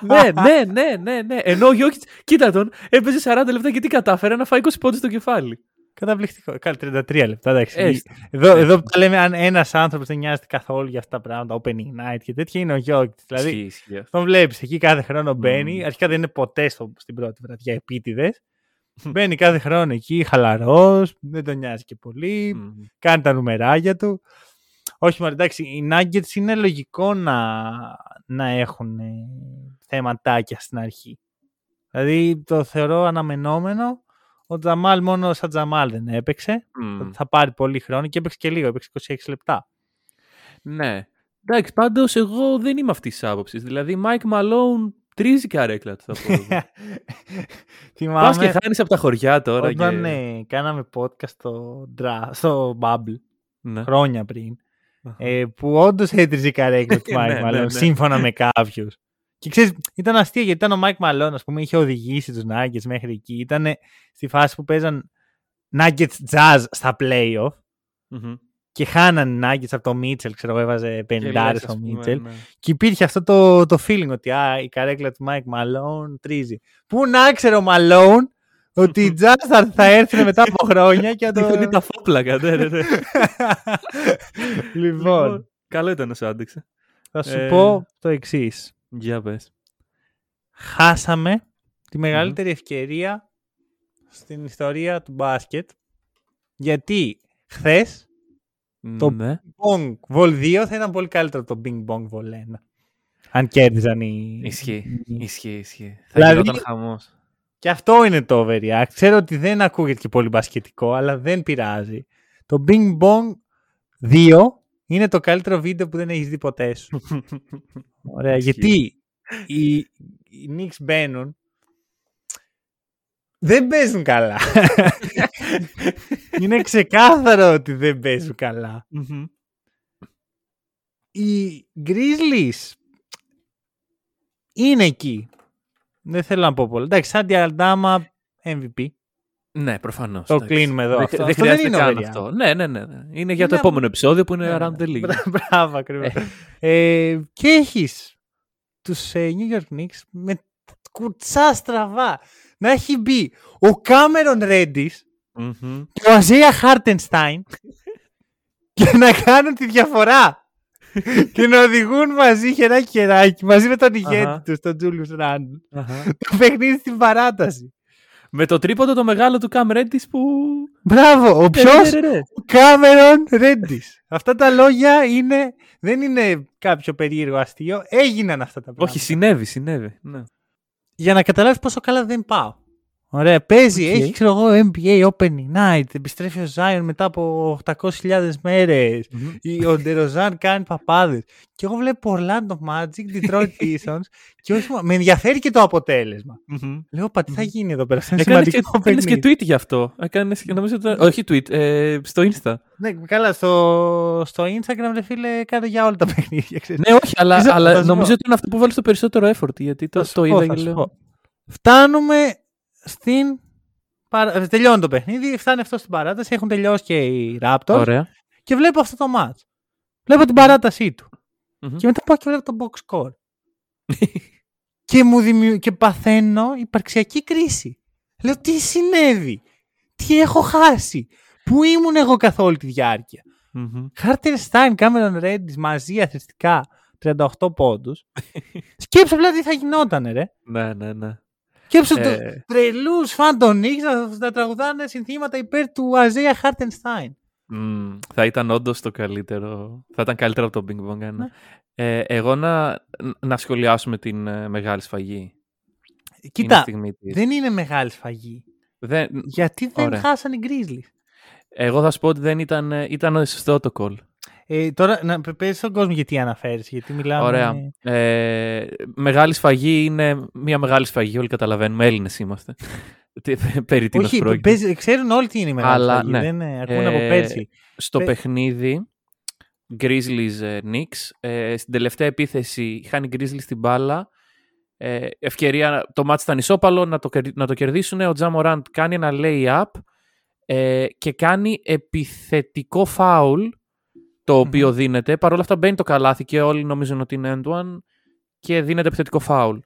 Speaker 2: ναι, ναι, ναι, ναι, ναι. Ενώ ο Γιώκητς, κοίτα τον, έπαιζε 40 λεπτά και τι κατάφερε να φάει 20 πόντους στο κεφάλι.
Speaker 1: Καταπληκτικό. Καλά, 33 λεπτά. Εντάξει.
Speaker 2: Έστω.
Speaker 1: Εδώ, εδώ που τα λέμε, αν ένας άνθρωπος δεν νοιάζεται καθόλου για αυτά τα πράγματα, opening night και τέτοια είναι ο Γιώργη. Δηλαδή,
Speaker 2: Ισχύει, ισχύει αυτό.
Speaker 1: τον βλέπεις εκεί κάθε χρόνο μπαίνει.
Speaker 2: Μμμ.
Speaker 1: Αρχικά δεν είναι ποτέ στο, στην πρώτη βραδιά επίτηδες. μπαίνει κάθε χρόνο εκεί, χαλαρός, δεν τον νοιάζει και πολύ.
Speaker 2: Μμμ.
Speaker 1: Κάνει τα νουμεράκια του. Όχι, μωρέ, εντάξει, οι Nuggets είναι λογικό να, να έχουν ε, θεματάκια στην αρχή. Δηλαδή το θεωρώ αναμενόμενο. Ο Τζαμάλ μόνο σαν Τζαμάλ δεν έπαιξε.
Speaker 2: Μμ.
Speaker 1: Ότι θα πάρει πολύ χρόνο και έπαιξε και λίγο, έπαιξε 26 λεπτά.
Speaker 2: Ναι. Εντάξει, πάντως εγώ δεν είμαι αυτής της άποψης. Δηλαδή, Μάικ Μαλόν τρίζει καρέκλα του, θα πω. εγώ. Πας
Speaker 1: Θυμάμαι
Speaker 2: και χάνεις από τα χωριά τώρα.
Speaker 1: όταν
Speaker 2: και...
Speaker 1: ε, κάναμε podcast στο, Dra- στο Bubble
Speaker 2: Ναι.
Speaker 1: χρόνια πριν,
Speaker 2: Αχα.
Speaker 1: ε, που όντως έτριζε η καρέκλα του
Speaker 2: Ναι,
Speaker 1: Mike
Speaker 2: ναι,
Speaker 1: Malone,
Speaker 2: ναι.
Speaker 1: σύμφωνα με κάποιους. Και ξέρεις, ήταν αστείο γιατί ήταν ο Mike Malone, ας πούμε, είχε οδηγήσει τους Nuggets μέχρι εκεί. Ήταν στη φάση που παίζαν Nuggets Jazz στα playoff
Speaker 2: Μμμ.
Speaker 1: και χάναν οι Nuggets από το Mitchell, ξέρω εγώ, έβαζε 50
Speaker 2: Και λες,
Speaker 1: στο
Speaker 2: ας πούμε,
Speaker 1: Mitchell.
Speaker 2: ναι.
Speaker 1: Και υπήρχε αυτό το, το feeling ότι α, η καρέκλα του Mike Malone τρίζει. Πού να ξέρω ο Malone ότι οι Jazz θα, θα έρθουν μετά από χρόνια και θα το...
Speaker 2: Δείχνει τα φόπλακα, ναι, ναι, ναι.
Speaker 1: λοιπόν,
Speaker 2: Καλό ήταν να σου άντεξε.
Speaker 1: θα σου
Speaker 2: ε,
Speaker 1: πω το εξής.
Speaker 2: Για πες.
Speaker 1: Χάσαμε τη μεγαλύτερη ευκαιρία στην ιστορία του μπάσκετ γιατί χθες Το-
Speaker 2: Ναι.
Speaker 1: Bong Vol 2 θα ήταν πολύ καλύτερο από το Bing Bong Vol 1. Αν κέρδιζαν οι...
Speaker 2: Ισχύει, ισχύει, ισχύει. Θα
Speaker 1: Δηλαδή-
Speaker 2: γινόταν χαμός.
Speaker 1: Και αυτό είναι το overreact. Ξέρω ότι δεν ακούγεται και πολύ μπασκετικό, αλλά δεν πειράζει. Το Bing Bong 2 είναι το καλύτερο βίντεο που δεν έχεις δει ποτέ σου. Ωραία,
Speaker 2: Ισχύει.
Speaker 1: γιατί οι, οι Knicks μπαίνουν δεν παίζουν καλά. είναι ξεκάθαρο ότι δεν παίζουν καλά.
Speaker 2: Μμμ.
Speaker 1: Οι Grizzlies είναι εκεί. Δεν θέλω να πω πολύ. Εντάξει, σαν Διαλντάμα MVP.
Speaker 2: Ναι, προφανώς.
Speaker 1: Το κλείνουμε εδώ.
Speaker 2: Δεν,
Speaker 1: Αυτό-
Speaker 2: δεν
Speaker 1: αυτό δεν
Speaker 2: χρειάζεται
Speaker 1: είναι
Speaker 2: καν
Speaker 1: overreact.
Speaker 2: αυτό. Ναι, ναι, ναι. ναι. Είναι για το
Speaker 1: Είναι-
Speaker 2: επόμενο επεισόδιο που είναι
Speaker 1: Ναι,
Speaker 2: Around the League.
Speaker 1: Μπρα- Μπράβο, ακριβώς. ε, και έχεις τους ε, New York Knicks με κουτσά στραβά. Να έχει μπει ο Κάμερον Ρέντι
Speaker 2: Μμμ.
Speaker 1: και ο Αζέα Χάρτενστάιν και να κάνουν τη διαφορά. και να οδηγούν μαζί χεράκι-χεράκι, μαζί με τον ηγέτη
Speaker 2: Αχα.
Speaker 1: τους, τον Τζούλιου Ράντλ.
Speaker 2: Αχα.
Speaker 1: Το παιχνίδι στην παράταση.
Speaker 2: Με το τρίποντο το μεγάλο του Cam Reddish που...
Speaker 1: Μπράβο, ο ποιος;
Speaker 2: Ε, ρε, ρε, ρε.
Speaker 1: Κάμερον Ρέντις. Αυτά τα λόγια είναι, δεν είναι κάποιο περίεργο αστείο. Έγιναν αυτά τα πράγματα.
Speaker 2: Όχι, συνέβη, συνέβη. Ναι.
Speaker 1: Για να καταλάβεις πόσο καλά δεν πάω. Ωραία, παίζει,
Speaker 2: Οκ.
Speaker 1: έχει ξέρω εγώ NBA Opening Night, επιστρέφει ο Zion μετά από 800.000 μέρες, Ή ο Ντεροζάν κάνει παπάδες. Και εγώ βλέπω Orlando Magic, Detroit Pistons και όχι μόνο, με ενδιαφέρει και το αποτέλεσμα. Λέω, πα, τι θα γίνει εδώ πέρα, αυτό είναι
Speaker 2: Έκανες και,
Speaker 1: σημαντικό
Speaker 2: έκανες και
Speaker 1: παιχνίδι.
Speaker 2: tweet γι' αυτό. Έκανες, και νομίζω, ότι- όχι tweet, ε, στο Insta.
Speaker 1: Ναι, καλά, στο, στο Instagram, ρε φίλε, κάτω για όλα τα παιχνίδια, ξέρεις.
Speaker 2: Ναι, όχι, αλλά,
Speaker 1: Τι θα-
Speaker 2: αλλά
Speaker 1: θα σου
Speaker 2: νομίζω
Speaker 1: πω.
Speaker 2: ότι είναι αυτό που βάλει το περισσότερο effort. Γιατί το,
Speaker 1: Θα σου
Speaker 2: το
Speaker 1: πω,
Speaker 2: είδα
Speaker 1: θα
Speaker 2: και
Speaker 1: σου
Speaker 2: λέω.
Speaker 1: πω. Φτάνουμε στην. παρα- ε, Τελειώνει το παιχνίδι, φτάνει αυτό στην παράταση, έχουν τελειώσει και οι Raptors
Speaker 2: Ωραία.
Speaker 1: και βλέπω αυτό το match. Βλέπω την παράτασή του.
Speaker 2: Μμμ.
Speaker 1: Και μετά πάω και βλέπω το box score. και, μου δημιου... και παθαίνω υπαρξιακή κρίση. Λέω τι συνέβη, τι έχω χάσει, πού ήμουν εγώ καθ' όλη τη διάρκεια;
Speaker 2: Μμμ.
Speaker 1: Χάρτερ Στάιν, Κάμερον Ρέντις μαζί αθλητικά 38 πόντους. Σκέψε απλά τι θα γινόταν, ρε.
Speaker 2: Ναι, ναι, ναι.
Speaker 1: Σκέψου
Speaker 2: Ε.
Speaker 1: του τρελούς φαν των Knicks να, να τραγουδάνε συνθήματα υπέρ του Αζέα Χάρτενστάιν.
Speaker 2: Μμμ, θα ήταν όντως το καλύτερο. Θα ήταν καλύτερο από το Bing Bong. ναι.
Speaker 1: Ναι.
Speaker 2: Ε, εγώ να, να σχολιάσουμε την ε, μεγάλη σφαγή. Είναι η
Speaker 1: Κοίτα,
Speaker 2: στιγμή της.
Speaker 1: δεν είναι μεγάλη σφαγή.
Speaker 2: Δεν,
Speaker 1: Γιατί δεν
Speaker 2: Ωραία.
Speaker 1: χάσανε οι Grizzlies;
Speaker 2: εγώ θα σου πω ότι δεν ήταν, ε, ήταν σωστό το call.
Speaker 1: Ε, τώρα, να πες στον κόσμο γιατί αναφέρεις, γιατί μιλάμε...
Speaker 2: Ωραία. Ε, μεγάλη σφαγή είναι μια μεγάλη σφαγή. Όλοι καταλαβαίνουμε. Έλληνες είμαστε. Τι- Περί τίνος
Speaker 1: Όχι,
Speaker 2: πρόκειται.
Speaker 1: παίζει- ξέρουν όλοι τι είναι η μεγάλη
Speaker 2: Αλλά,
Speaker 1: σφαγή.
Speaker 2: ναι.
Speaker 1: Δεν ε, ακούνε από
Speaker 2: Ε,
Speaker 1: πέρσι.
Speaker 2: στο
Speaker 1: Πε-
Speaker 2: παιχνίδι Grizzlies ε, Knicks ε, στην τελευταία επίθεση χάνει Grizzlies την μπάλα ε, ευκαιρία το μάτς ήταν ισόπαλο να το, κερδί- να το κερδίσουν ο Τζαμοράντ κάνει ένα lay-up ε, και κάνει επιθετικό foul το οποίο δίνεται παρ' όλα αυτά μπαίνει το καλάθι και όλοι νομίζουν ότι είναι end one και δίνεται επιθετικό foul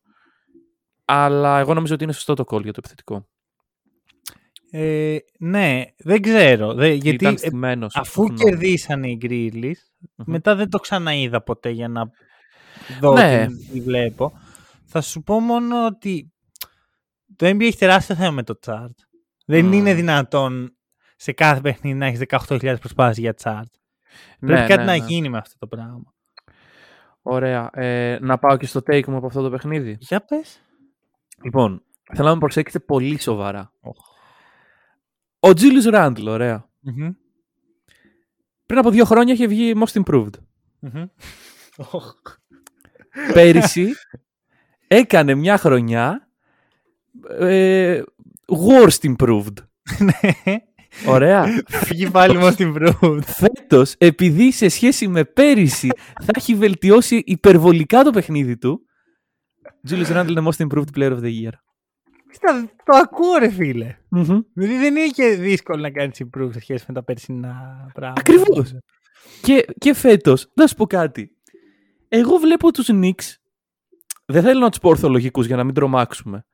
Speaker 2: αλλά εγώ νομίζω ότι είναι σωστό το call για το επιθετικό
Speaker 1: Ε, ναι, δεν ξέρω. Δε- γιατί
Speaker 2: ήταν
Speaker 1: ε,
Speaker 2: στημένος
Speaker 1: αφού
Speaker 2: αυτό, ναι.
Speaker 1: κερδίσανε οι Grizzlies,
Speaker 2: Μμμ.
Speaker 1: μετά δεν το ξαναείδα ποτέ για να δω
Speaker 2: Ναι.
Speaker 1: τι, τι βλέπω. Θα σου πω μόνο ότι το NBA έχει τεράστιο θέμα με το chart. Δεν
Speaker 2: Μμ.
Speaker 1: είναι δυνατόν σε κάθε παιχνίδι να έχεις 18.000 προσπάσεις για chart.
Speaker 2: Ναι,
Speaker 1: Πρέπει κάτι
Speaker 2: ναι,
Speaker 1: να
Speaker 2: ναι.
Speaker 1: γίνει με αυτό το πράγμα.
Speaker 2: Ωραία. Ε, να πάω και στο take μου από αυτό το παιχνίδι.
Speaker 1: Για πες.
Speaker 2: Λοιπόν, θέλω να με προσέξετε πολύ σοβαρά. Ο Julius Randle, ωραία.
Speaker 1: Μμμ.
Speaker 2: Πριν από δύο χρόνια είχε βγει Most Improved.
Speaker 1: Μμμ. Οχ.
Speaker 2: Πέρυσι έκανε μια χρονιά ε, Worst Improved.
Speaker 1: Ναι.
Speaker 2: Ωραία.
Speaker 1: Φύγει πάλι μόνο στην Brood.
Speaker 2: Φέτος, επειδή σε σχέση με πέρυσι θα έχει βελτιώσει υπερβολικά το παιχνίδι του, Julius Randle είναι Most Improved Player of the Year.
Speaker 1: Κοίτα, το ακούω ρε φίλε.
Speaker 2: Μμμ.
Speaker 1: Δηλαδή δεν είναι και δύσκολο να κάνεις improve σε σχέση με τα περσινά πράγματα.
Speaker 2: Ακριβώς. Και, και φέτος, να σου πω κάτι. Εγώ βλέπω τους Knicks, δεν θέλω να τους πω ορθολογικούς για να μην τρομάξουμε.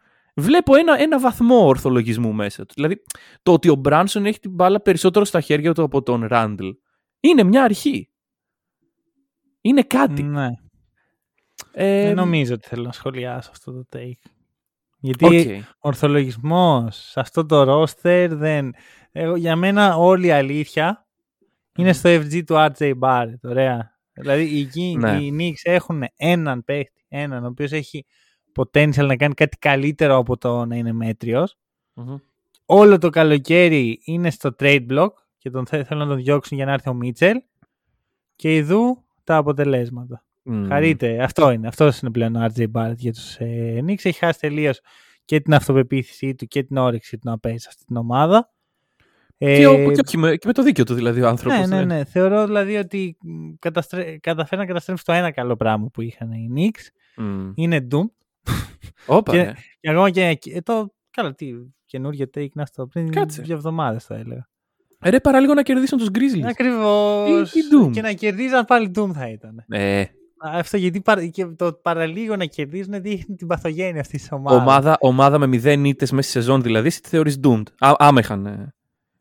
Speaker 2: Βλέπω ένα, ένα βαθμό ορθολογισμού μέσα τους. Δηλαδή, το ότι ο Μπράνσον έχει την μπάλα περισσότερο στα χέρια του από τον Ράντλ είναι μια αρχή. Είναι κάτι.
Speaker 1: Ναι.
Speaker 2: Ε,
Speaker 1: Δεν νομίζω ότι θέλω να σχολιάσω αυτό το take. Γιατί
Speaker 2: οκ.
Speaker 1: ο ορθολογισμός σε αυτό το roster δεν... Εγώ, για μένα όλη η αλήθεια είναι στο FG του RJ Barrett. Ωραία. Δηλαδή οι,
Speaker 2: Ναι.
Speaker 1: οι Knicks έχουν έναν παίχτη, έναν ο οποίος έχει potential να κάνει κάτι καλύτερο από το να είναι μέτριος.
Speaker 2: Μμμ.
Speaker 1: Όλο το καλοκαίρι είναι στο trade block και τον θε- θέλουν να τον διώξουν για να έρθει ο Μίτσελ και ειδού τα αποτελέσματα.
Speaker 2: Μμ.
Speaker 1: Χαρείτε. Αυτό είναι. Αυτός είναι πλέον ο RJ Barrett για τους ε, Knicks. Έχει χάσει τελείως και την αυτοπεποίθησή του και την όρεξη του να παίζει σε αυτή την ομάδα. Ε,
Speaker 2: Και, ο- και όχι με, και με το δίκιο του δηλαδή ο άνθρωπος.
Speaker 1: ναι, ναι,
Speaker 2: δεν-
Speaker 1: ναι. Θεωρώ δηλαδή ότι μ, καταστρέ... καταφέρει να καταστρέψει το ένα καλό πράγμα που είχαν οι Knicks.
Speaker 2: Μμ.
Speaker 1: Είναι Doom.
Speaker 2: Όπα,
Speaker 1: Και-
Speaker 2: ναι.
Speaker 1: Και ακόμα και ε, το. Καλά, τι καινούργιο take να στο πριν
Speaker 2: Κάτσε.
Speaker 1: δύο εβδομάδες το έλεγα.
Speaker 2: Ε, Ρε παρά λίγο να κερδίσουν τους Grizzlies.
Speaker 1: Ακριβώς.
Speaker 2: Τι- τι Doom?
Speaker 1: Και να κερδίζαν πάλι Doom θα ήταν.
Speaker 2: Ε,
Speaker 1: Αυτό γιατί παρα- και το παραλίγο να κερδίζουν δείχνει την παθογένεια αυτής της ομάδας.
Speaker 2: ομάδα, ομάδα με μηδέν ήττες μέσα στη σεζόν δηλαδή, τι θεωρείς doomed. Α, άμα είχαν ε,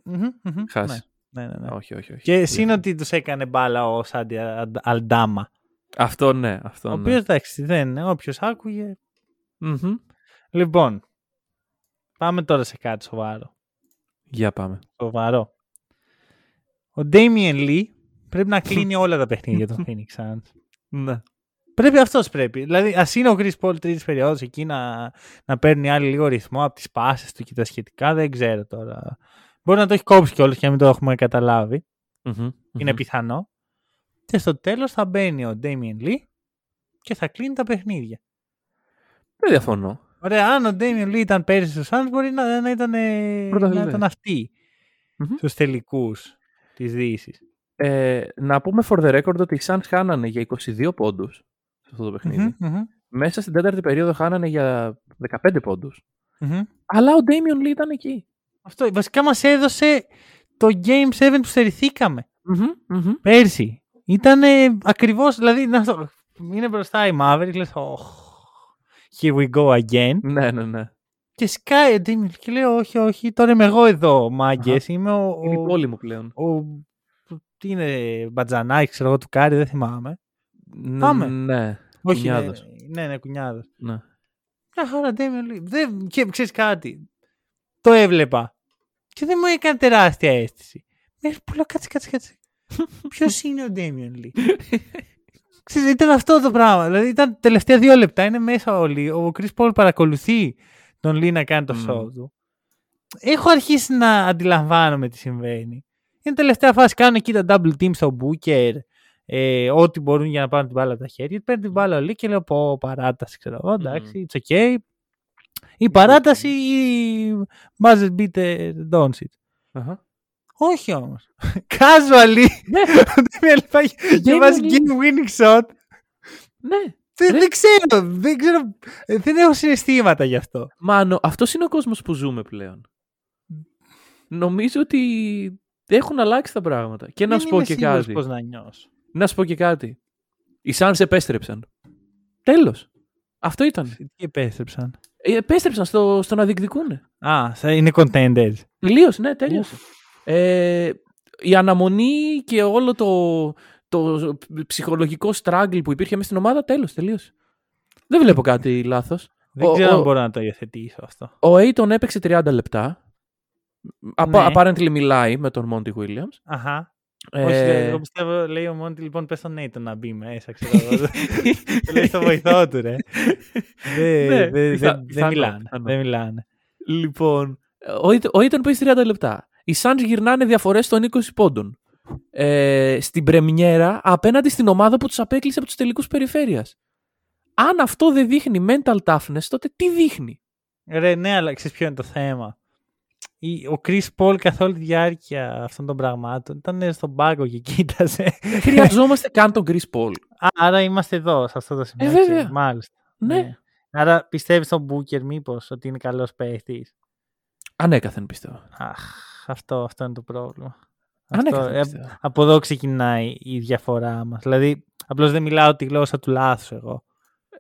Speaker 1: Μμμ, μμμ,
Speaker 2: χάσει.
Speaker 1: ναι. Ναι, ναι, ναι.
Speaker 2: Όχι, όχι, όχι.
Speaker 1: Και συν ότι τους έκανε μπάλα ο Σάντι Αλντάμα.
Speaker 2: Αυτό ναι, αυτό
Speaker 1: Ο
Speaker 2: ναι.
Speaker 1: οποίος εντάξει δεν είναι. Όποιος άκουγε.
Speaker 2: Μμμ.
Speaker 1: Λοιπόν, πάμε τώρα σε κάτι σοβαρό.
Speaker 2: Για πάμε.
Speaker 1: Σοβαρό. Ο Damien Lee πρέπει να κλείνει όλα τα παιχνίδια των Phoenix Suns.
Speaker 2: Ναι.
Speaker 1: Πρέπει αυτός πρέπει. Δηλαδή, ας είναι ο Chris Paul τρίτης περίοδος εκεί να, να παίρνει άλλη λίγο ρυθμό από τις πάσει του και τα σχετικά, δεν ξέρω τώρα. Μπορεί να το έχει κόψει κιόλας και να μην το έχουμε καταλάβει.
Speaker 2: Μμμ.
Speaker 1: Είναι
Speaker 2: Μμμ.
Speaker 1: πιθανό. Και στο τέλος θα μπαίνει ο Damien Lee και θα κλείνει τα παιχνίδια.
Speaker 2: Δεν διαφωνώ.
Speaker 1: Ωραία, αν ο Damien Lee ήταν πέρυσι στου Suns, μπορεί να, να, ήταν, ε, να
Speaker 2: Πρωταθλητής.
Speaker 1: ήταν αυτοί
Speaker 2: Μμμ.
Speaker 1: στους τελικούς της Δύση.
Speaker 2: Ε, να πούμε for the record ότι οι Suns χάνανε για 22 πόντους σε αυτό το παιχνίδι. Μέσα στην τέταρτη περίοδο χάνανε για 15 πόντους. Αλλά ο Damian Lee ήταν εκεί.
Speaker 1: Αυτό βασικά μας έδωσε το Game 7 που στερηθήκαμε
Speaker 2: Μμμ, μμμ.
Speaker 1: πέρσι. Ήταν ακριβώς, δηλαδή να το, είναι μπροστά η Mavericks, λες, oh, here we go again.
Speaker 2: Ναι, ναι, ναι.
Speaker 1: Και σκάει ο Damion και λέει, όχι, όχι, τώρα είμαι εγώ εδώ, μάγκες.
Speaker 2: Αχα.
Speaker 1: Είμαι ο,
Speaker 2: Είναι η
Speaker 1: ο,
Speaker 2: πόλη μου πλέον.
Speaker 1: ο, τι είναι, Μπατζανάκη, ξέρω εγώ, του Κάρι, δεν θυμάμαι.
Speaker 2: Ν-
Speaker 1: Πάμε.
Speaker 2: Ναι.
Speaker 1: Όχι,
Speaker 2: Κουνιάδος.
Speaker 1: ναι, ναι, ναι, κουνιάδος.
Speaker 2: ναι.
Speaker 1: Μια χαρά, Damien Lee. Δεν, και ξέρεις κάτι. Το έβλεπα. Και δεν μου έκανε τεράστια αίσθηση. Μέχρι που λέω, κάτσε, κάτσε, κάτσε. Ποιος είναι ο Damien Lee. Ξέρεις, ήταν αυτό το πράγμα. Δηλαδή ήταν τελευταία δύο λεπτά. Είναι μέσα όλοι. Ο Chris Paul παρακολουθεί τον Lee να κάνει το
Speaker 2: Μμμ.
Speaker 1: show του. Έχω αρχίσει να αντιλαμβάνομαι τι συμβαίνει. Είναι τελευταία φάση. Κάνουν εκεί τα double team στο Booker. Ε, ό,τι μπορούν για να πάρουν την μπάλα από τα χέρια. Παίρνει την μπάλα ο Lee και λέω πω παράταση. Ξέρω εγώ. Εντάξει, it's okay. Η παράταση ή buzzer beater Doncic.
Speaker 2: Αχα.
Speaker 1: Όχι όμως. Casually.
Speaker 2: Ναι.
Speaker 1: Ο Damian Lee πάει και
Speaker 2: Damian
Speaker 1: βάζει
Speaker 2: Lee.
Speaker 1: game winning shot.
Speaker 2: Ναι.
Speaker 1: Δεν,
Speaker 2: Ρε.
Speaker 1: δεν ξέρω. Δεν ξέρω. ε, Δεν έχω συναισθήματα γι' αυτό.
Speaker 2: Μάνο, αυτός είναι ο κόσμος που ζούμε πλέον. Νομίζω ότι έχουν αλλάξει τα πράγματα. Και να
Speaker 1: Δεν
Speaker 2: σου πω
Speaker 1: είμαι
Speaker 2: και
Speaker 1: σίγουρος
Speaker 2: κάτι.
Speaker 1: Πώς να νιώσω.
Speaker 2: Να σου πω και κάτι. Οι Suns επέστρεψαν. Τέλος. Αυτό ήταν.
Speaker 1: Τι επέστρεψαν;
Speaker 2: Ε, επέστρεψαν στο, στο να διεκδικούν.
Speaker 1: Α, θα είναι contenders.
Speaker 2: Τελείωσε, ναι, τέλειωσε. Ε, η αναμονή και όλο το, το ψυχολογικό struggle που υπήρχε μέσα στην ομάδα, τέλος, τελείωσε. Δεν βλέπω κάτι λάθος.
Speaker 1: Δεν
Speaker 2: Ο-
Speaker 1: ξέρω
Speaker 2: ο-
Speaker 1: αν μπορώ να το υιοθετήσω αυτό.
Speaker 2: Ο Aiton έπαιξε 30 λεπτά. Απα-
Speaker 1: Ναι.
Speaker 2: Apparently μιλάει με τον Monty Williams.
Speaker 1: Αχα.
Speaker 2: Ε,
Speaker 1: Όχι, εγώ πιστεύω, λέει ο Μόντι, λοιπόν, πες τον Νέιτον να μπει μέσα, ξέρω εγώ. Το λέει στο βοηθό του, ρε. Δεν
Speaker 2: Ναι,
Speaker 1: δεν-
Speaker 2: πιθα-
Speaker 1: δεν- δεν
Speaker 2: πιθανό,
Speaker 1: μιλάνε.
Speaker 2: πιθανό.
Speaker 1: Δεν μιλάνε.
Speaker 2: Λοιπόν, ο, Aiton- ο Aiton παίζει 30 λεπτά. Οι Suns γυρνάνε διαφορές των 20 πόντων. Ε, στην πρεμιέρα απέναντι στην ομάδα που τους απέκλεισε από τους τελικούς περιφέρειας. Αν αυτό δεν δείχνει mental toughness, τότε τι δείχνει;
Speaker 1: Ρε, ναι, αλλά ξέρεις ποιο είναι το θέμα. Η- Ο Chris Paul καθ' όλη τη διάρκεια αυτών των πραγμάτων ήταν στον πάγκο και κοίταζε.
Speaker 2: Δεν χρειαζόμαστε καν τον Chris Paul.
Speaker 1: Α, άρα είμαστε εδώ, σε αυτό το σημείο.
Speaker 2: Ε,
Speaker 1: έτσι.
Speaker 2: βέβαια.
Speaker 1: Μάλιστα.
Speaker 2: Ναι.
Speaker 1: Άρα πιστεύεις στον Booker μήπως ότι είναι καλός παίχτης;
Speaker 2: Ανέκαθεν πιστεύω.
Speaker 1: Αχ, αυτό, αυτό είναι το πρόβλημα. Αυτό,
Speaker 2: Ανέκαθεν
Speaker 1: ε,
Speaker 2: πιστεύω.
Speaker 1: από εδώ ξεκινάει η διαφορά μας. Δηλαδή, απλώς δεν μιλάω τη γλώσσα του λάθους εγώ.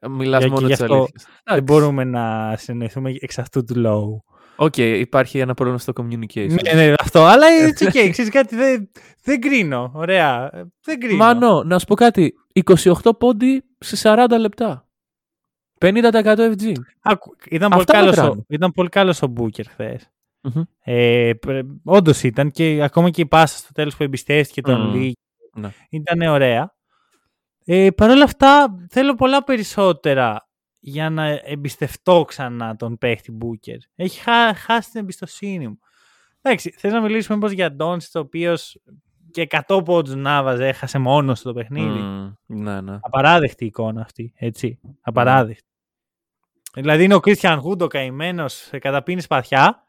Speaker 2: Μιλάς
Speaker 1: και
Speaker 2: μόνο
Speaker 1: γι'
Speaker 2: τις
Speaker 1: αυτό
Speaker 2: αλήθειες.
Speaker 1: Δεν μπορούμε να συνεννοηθούμε εξ αυτού του λόγου.
Speaker 2: Οκ, υπάρχει ένα πρόβλημα στο communication.
Speaker 1: Ναι, ναι, αυτό. Αλλά it's okay. Ξέρεις κάτι, δεν, δεν κρίνω. Ωραία. Ε, Δεν κρίνω.
Speaker 2: Μάνο, να σου πω κάτι. 28 πόντι σε 40 λεπτά. 50% FG.
Speaker 1: Άκου, ήταν, πολύ
Speaker 2: Αυτά
Speaker 1: καλός ο,
Speaker 2: μετράνε.
Speaker 1: ήταν πολύ καλός ο Μπούκερ χθες.
Speaker 2: Μμμ.
Speaker 1: Ε, Όντως ήταν και ακόμα και η πάσα στο τέλος που εμπιστεύτηκε τον
Speaker 2: Μμμ.
Speaker 1: Λί
Speaker 2: Ναι.
Speaker 1: ήταν ωραία. Ε, Παρ' όλα αυτά θέλω πολλά περισσότερα για να εμπιστευτώ ξανά τον παίχτη Μπούκερ. Έχει χά- χάσει την εμπιστοσύνη μου. Εντάξει, θες να μιλήσουμε μήπως για Ντόνσιτ, ο οποίος και 100 πόντους να βάζε, έχασε μόνος στο παιχνίδι.
Speaker 2: Μμμ, Ναι, ναι.
Speaker 1: Απαράδεκτη εικόνα αυτή, έτσι. Απαράδεκτη. Δηλαδή είναι ο Κρίστιαν Γούντο καημένος, καταπίνεις σπαθιά.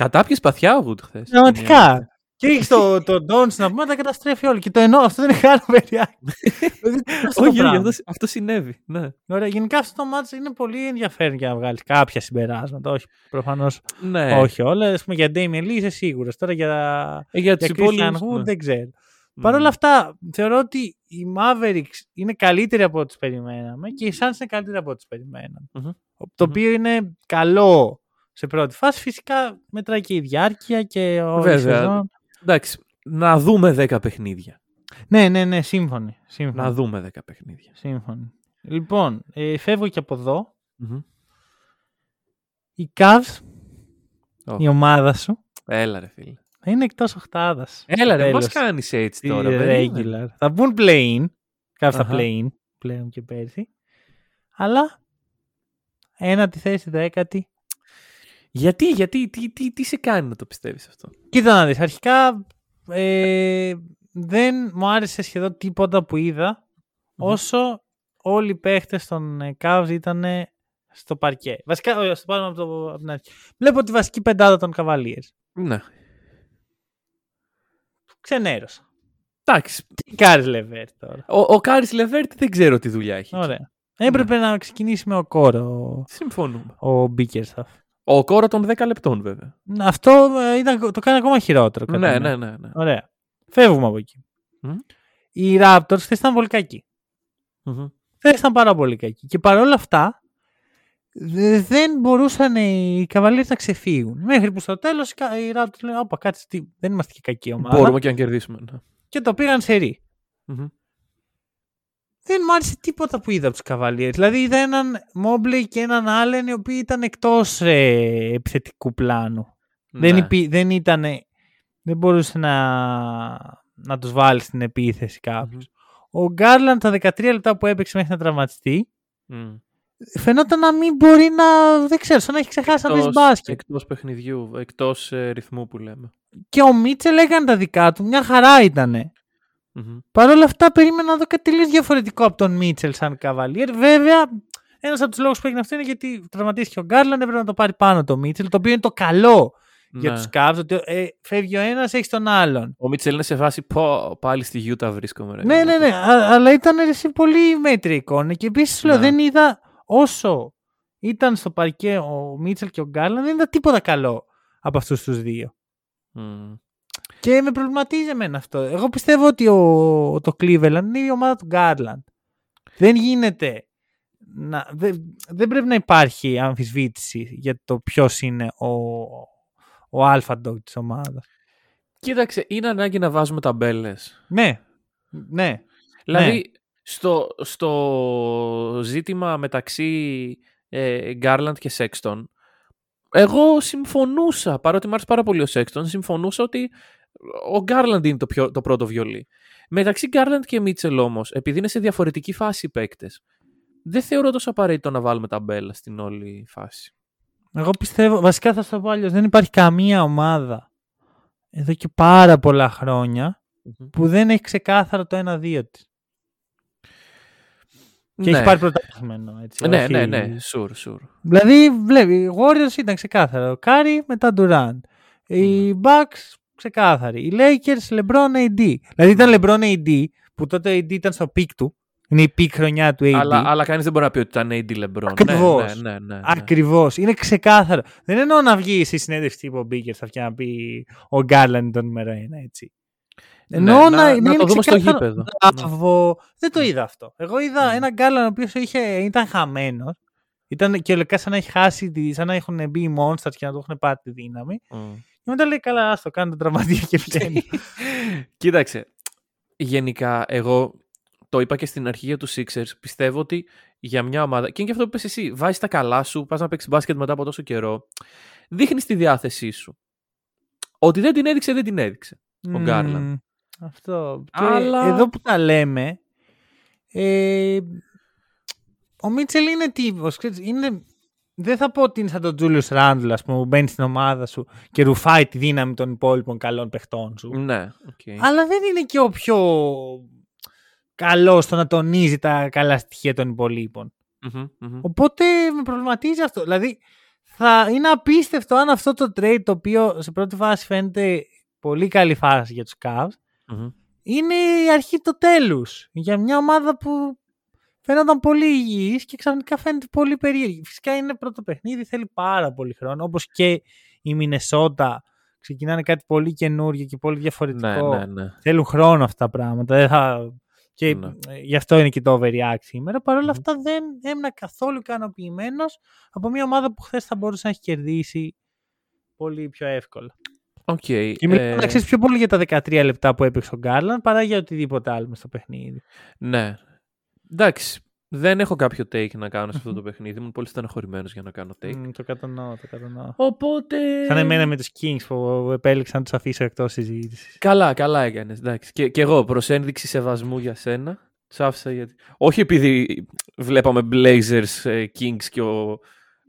Speaker 2: Κατάπιε σπαθιά ο Wood χθες.
Speaker 1: Πραγματικά. Και έχει το, το Ντόνς να πούμε να τα καταστρέφει όλο. Και το εννοώ, αυτό δεν είναι καν παιδιά. Δηλαδή, τι είναι αυτό το
Speaker 2: Όχι, όχι,
Speaker 1: πράγμα.
Speaker 2: αυτό, αυτό συνέβη. Ναι.
Speaker 1: Ωραία, γενικά αυτό το μάτς είναι πολύ ενδιαφέρον για να βγάλεις κάποια συμπεράσματα. Όχι, προφανώς
Speaker 2: ναι.
Speaker 1: όχι όλα. Ας πούμε, για Damien Lee είσαι σίγουρος. Τώρα για,
Speaker 2: Ε, για
Speaker 1: για
Speaker 2: του
Speaker 1: Christian
Speaker 2: υπόλοιπους.
Speaker 1: Wood δεν ξέρω. Παρ' όλα αυτά, θεωρώ ότι οι Mavericks είναι καλύτεροι από ό,τι περιμέναμε και οι Suns είναι καλύτεροι από ό,τι περιμέναμε.
Speaker 2: Μμμ.
Speaker 1: Το
Speaker 2: Μμμ.
Speaker 1: οποίο είναι καλό σε πρώτη φάση. Φυσικά μετράει και η διάρκεια και όλη η
Speaker 2: Βέβαια.
Speaker 1: σεζόν.
Speaker 2: Εντάξει, να δούμε 10 παιχνίδια.
Speaker 1: Ναι, ναι, ναι, σύμφωνοι. σύμφωνοι.
Speaker 2: Να δούμε 10 παιχνίδια.
Speaker 1: σύμφωνοι. Λοιπόν, ε, φεύγω και από εδώ.
Speaker 2: Μμμ.
Speaker 1: Η Cavs,
Speaker 2: Ω.
Speaker 1: η ομάδα σου,
Speaker 2: Έλα ρε φίλε.
Speaker 1: θα είναι εκτός οχτάδας.
Speaker 2: Έλα ρε,
Speaker 1: Τέλος.
Speaker 2: μας κάνεις έτσι
Speaker 1: Στη
Speaker 2: τώρα. περίμενε.
Speaker 1: regular. Θα μπουν play-in. Κάποιοι θα
Speaker 2: Αχα.
Speaker 1: play-in πλέον και πέρσι. Αλλά ένατη θέση, δέκατη.
Speaker 2: Γιατί, γιατί, τι, τι, τι σε κάνει να το πιστεύεις αυτό;
Speaker 1: Κοίτα να δεις, αρχικά ε, δεν μου άρεσε σχεδόν τίποτα που είδα όσο όλοι οι παίχτες των ε, Cavs ήταν στο παρκέ. Βασικά, όχι, στο πάρουμε από, το, από την αρχή. Βλέπω τη βασική πεντάδα των Cavaliers.
Speaker 2: Ναι.
Speaker 1: Ξενέρωσα.
Speaker 2: Εντάξει,
Speaker 1: Τι Κάρις Λεβέρτ τώρα.
Speaker 2: ο, ο Κάρις Λεβέρτ δεν ξέρω τι δουλειά έχει. εκεί.
Speaker 1: Ωραία. Έπρεπε να ξεκινήσει με Οκόρο
Speaker 2: Συμφωνούμε.
Speaker 1: ο Μπίκερσταφ.
Speaker 2: Οκόρο των 10 λεπτών βέβαια.
Speaker 1: Αυτό ε, ήταν, το κάνει ακόμα χειρότερο. κατά
Speaker 2: Ναι,
Speaker 1: μένα.
Speaker 2: ναι, ναι. ναι.
Speaker 1: Ωραία. Φεύγουμε από εκεί.
Speaker 2: Μμ.
Speaker 1: Οι Raptors χθες ήταν πολύ κακοί.
Speaker 2: Μμμ.
Speaker 1: Χθες ήταν πάρα πολύ κακοί. Και παρόλα αυτά δε- δεν μπορούσαν οι Cavaliers να ξεφύγουν. Μέχρι που στο τέλος οι Ca- οι Raptors λένε «Όπα, κάτσε, τι, δεν είμαστε και κακή ομάδα».
Speaker 2: Μπορούμε και να κερδίσουμε. Ναι.
Speaker 1: Και το πήγαν σε ρί.
Speaker 2: Μμμ.
Speaker 1: Δεν μου άρεσε τίποτα που είδα από τους Cavaliers. Δηλαδή είδα έναν Mobley και έναν Allen οι οποίοι ήταν εκτός ε, επιθετικού πλάνου. Δεν,
Speaker 2: Ναι.
Speaker 1: υπή, δεν ήταν. Δεν μπορούσε να, να τους βάλει στην επίθεση κάποιος. Ο Γκάρλαντ τα 13 λεπτά που έπαιξε μέχρι να τραυματιστεί
Speaker 2: Μμ.
Speaker 1: φαινόταν να μην μπορεί να. Δεν ξέρω, σαν να έχει ξεχάσει να παίζει
Speaker 2: Εκτός-
Speaker 1: μπάσκετ.
Speaker 2: Εκτός παιχνιδιού, εκτός ε, ρυθμού που λέμε.
Speaker 1: Και ο Μίτσελ έκανε τα δικά του, μια χαρά ήταν.
Speaker 2: Μμμ.
Speaker 1: Παρ' όλα αυτά περίμενα να δω κάτι τελείως διαφορετικό από τον Μίτσελ σαν καβαλιέρ. Βέβαια, ένας από τους λόγους που έγινε αυτό είναι γιατί τραυματίστηκε ο Γκάρλαντ, έπρεπε να το πάρει πάνω το Μίτσελ, το οποίο είναι το καλό για
Speaker 2: Ναι.
Speaker 1: τους Cavs, ότι ε, φεύγει ο ένας, έχει τον άλλον.
Speaker 2: Ο Μίτσελ είναι σε φάση πω, πάλι στη Γιούτα βρίσκομαι. Ρε.
Speaker 1: Ναι, ναι, ναι. Α- αλλά ήταν ρε, εσύ, πολύ μέτρια εικόνα. Και επίσης λέω,
Speaker 2: Ναι.
Speaker 1: δεν είδα όσο ήταν στο παρκέ ο Μίτσελ και ο Γκάρλαντ, δεν είδα τίποτα καλό από αυτούς τους δύο.
Speaker 2: Μμ.
Speaker 1: Και με προβληματίζει εμένα αυτό. Εγώ πιστεύω ότι ο, το Cleveland είναι η ομάδα του Γκάρλαντ. Δεν γίνεται. Να, δεν, δεν πρέπει να υπάρχει αμφισβήτηση για το ποιος είναι ο, ο alpha dog της ομάδας.
Speaker 2: Κοίταξε, είναι ανάγκη να βάζουμε ταμπέλες.
Speaker 1: Ναι, ναι.
Speaker 2: Δηλαδή, στο, στο ζήτημα μεταξύ ε, Garland και Sexton, εγώ συμφωνούσα, παρότι μου άρεσε πάρα πολύ ο Sexton, συμφωνούσα ότι ο Garland είναι το, πιο, το πρώτο βιολί. Μεταξύ Garland και Mitchell όμως, επειδή είναι σε διαφορετική φάση οι παίκτες, δεν θεωρώ τόσο απαραίτητο να βάλουμε ταμπέλα στην όλη φάση.
Speaker 1: Εγώ πιστεύω, βασικά θα σου το πω αλλιώς, δεν υπάρχει καμία ομάδα εδώ και πάρα πολλά χρόνια που δεν έχει ξεκάθαρα το 1-2 της. Και έχει πάρει πρωτάθλημα έτσι.
Speaker 2: Ναι,
Speaker 1: όχι-
Speaker 2: ναι, ναι, sure, sure.
Speaker 1: Δηλαδή, βλέπει, οι Warriors ήταν ξεκάθαρα. Ο Κάρι μετά Durant. Οι Bucks ξεκάθαροι. Οι Lakers, LeBron, AD. Δηλαδή ήταν LeBron, AD, που τότε ο AD ήταν στο peak του. Είναι η peak χρονιά του AD.
Speaker 2: Αλλά, αλλά κανείς δεν μπορεί να πει ότι ήταν AD LeBron.
Speaker 1: Ακριβώς.
Speaker 2: Ναι, ναι, ναι, ναι.
Speaker 1: Ακριβώς. Είναι ξεκάθαρο. Δεν εννοώ να βγει στη συνέντευξη τύπου ο Μπίκερ θα και να πει ο Γκάρλαντ είναι το νούμερο ένα, έτσι.
Speaker 2: Ναι,
Speaker 1: Εννοώ
Speaker 2: να-
Speaker 1: να,
Speaker 2: να
Speaker 1: είναι
Speaker 2: το δούμε στο
Speaker 1: ξεκάθαρο.
Speaker 2: γήπεδο.
Speaker 1: Μπράβο. Δεν το είδα αυτό. Εγώ είδα
Speaker 2: Ναι.
Speaker 1: έναν Γκάρλαντ ο οποίος ήταν χαμένος. Ήταν και ολικά σαν να έχει χάσει, τη- σαν να έχουν μπει οι Monsters και να του έχουν πάρει τη δύναμη.
Speaker 2: Μμ.
Speaker 1: Και μετά λέει: Καλά, άστο, κάνω τον τραυματία και βγαίνει.
Speaker 2: Κοίταξε, γενικά εγώ το είπα και στην αρχή για τους Sixers, πιστεύω ότι για μια ομάδα, και είναι και αυτό που είπες εσύ, βάζεις τα καλά σου, πας να παίξεις μπάσκετ μετά από τόσο καιρό, δείχνεις τη διάθεσή σου. Ότι δεν την έδειξε, δεν την έδειξε. Ο Garland.
Speaker 1: Μμμ, Αυτό. Και
Speaker 2: Αλλά-
Speaker 1: εδώ που τα λέμε, ε, ο Μίτσελ είναι τύπος, ξέρεις, είναι, δεν θα πω ότι είναι σαν τον Τζούλιους Ραντλ, ας πούμε, που μπαίνει στην ομάδα σου και ρουφάει τη δύναμη των υπόλοιπων καλών παιχτών σου.
Speaker 2: Ναι, οκ.
Speaker 1: Αλλά δεν είναι και ο πιο καλός στο να τονίζει τα καλά στοιχεία των υπολείπων.
Speaker 2: Μμμ, μμμ.
Speaker 1: Οπότε με προβληματίζει αυτό. Δηλαδή, θα είναι απίστευτο αν αυτό το trade το οποίο σε πρώτη φάση φαίνεται πολύ καλή φάση για τους Cavs
Speaker 2: Μμμ.
Speaker 1: είναι η αρχή του τέλους για μια ομάδα που φαίνονταν πολύ υγιής και ξαφνικά φαίνεται πολύ περίεργη. Φυσικά είναι πρώτο παιχνίδι, θέλει πάρα πολύ χρόνο όπως και η Μινεσότα ξεκινάνε κάτι πολύ καινούργιο και πολύ διαφορετικό.
Speaker 2: Ναι, ναι, ναι.
Speaker 1: Θέλουν χρόνο αυτά τα πράγματα. Δεν θα... Και
Speaker 2: Ναι.
Speaker 1: ε, γι' αυτό είναι και το overreact σήμερα. Παρ' όλα
Speaker 2: Μμμ.
Speaker 1: αυτά δεν έμεινα καθόλου ικανοποιημένος από μια ομάδα που χθες θα μπορούσε να έχει κερδίσει πολύ πιο εύκολα.
Speaker 2: Οκ.
Speaker 1: Και μιλάω
Speaker 2: ε,
Speaker 1: να ξέρεις πιο πολύ για τα 13 λεπτά που έπαιξε ο Γκάρλαντ παρά για οτιδήποτε άλλο μες στο παιχνίδι.
Speaker 2: Ναι. Εντάξει. Δεν έχω κάποιο take να κάνω σε αυτό το παιχνίδι. Ήμουν πολύ στεναχωρημένο για να κάνω take.
Speaker 1: Μμ, το κατανοώ, το κατανοώ.
Speaker 2: Οπότε.
Speaker 1: Σαν εμένα με τους Kings που επέλεξα να τους αφήσω εκτός συζήτησης.
Speaker 2: Καλά, καλά έκανες. Και, και εγώ προς ένδειξη σεβασμού για σένα. Τους άφησα γιατί. Όχι επειδή βλέπαμε Blazers ε, Kings και, ο,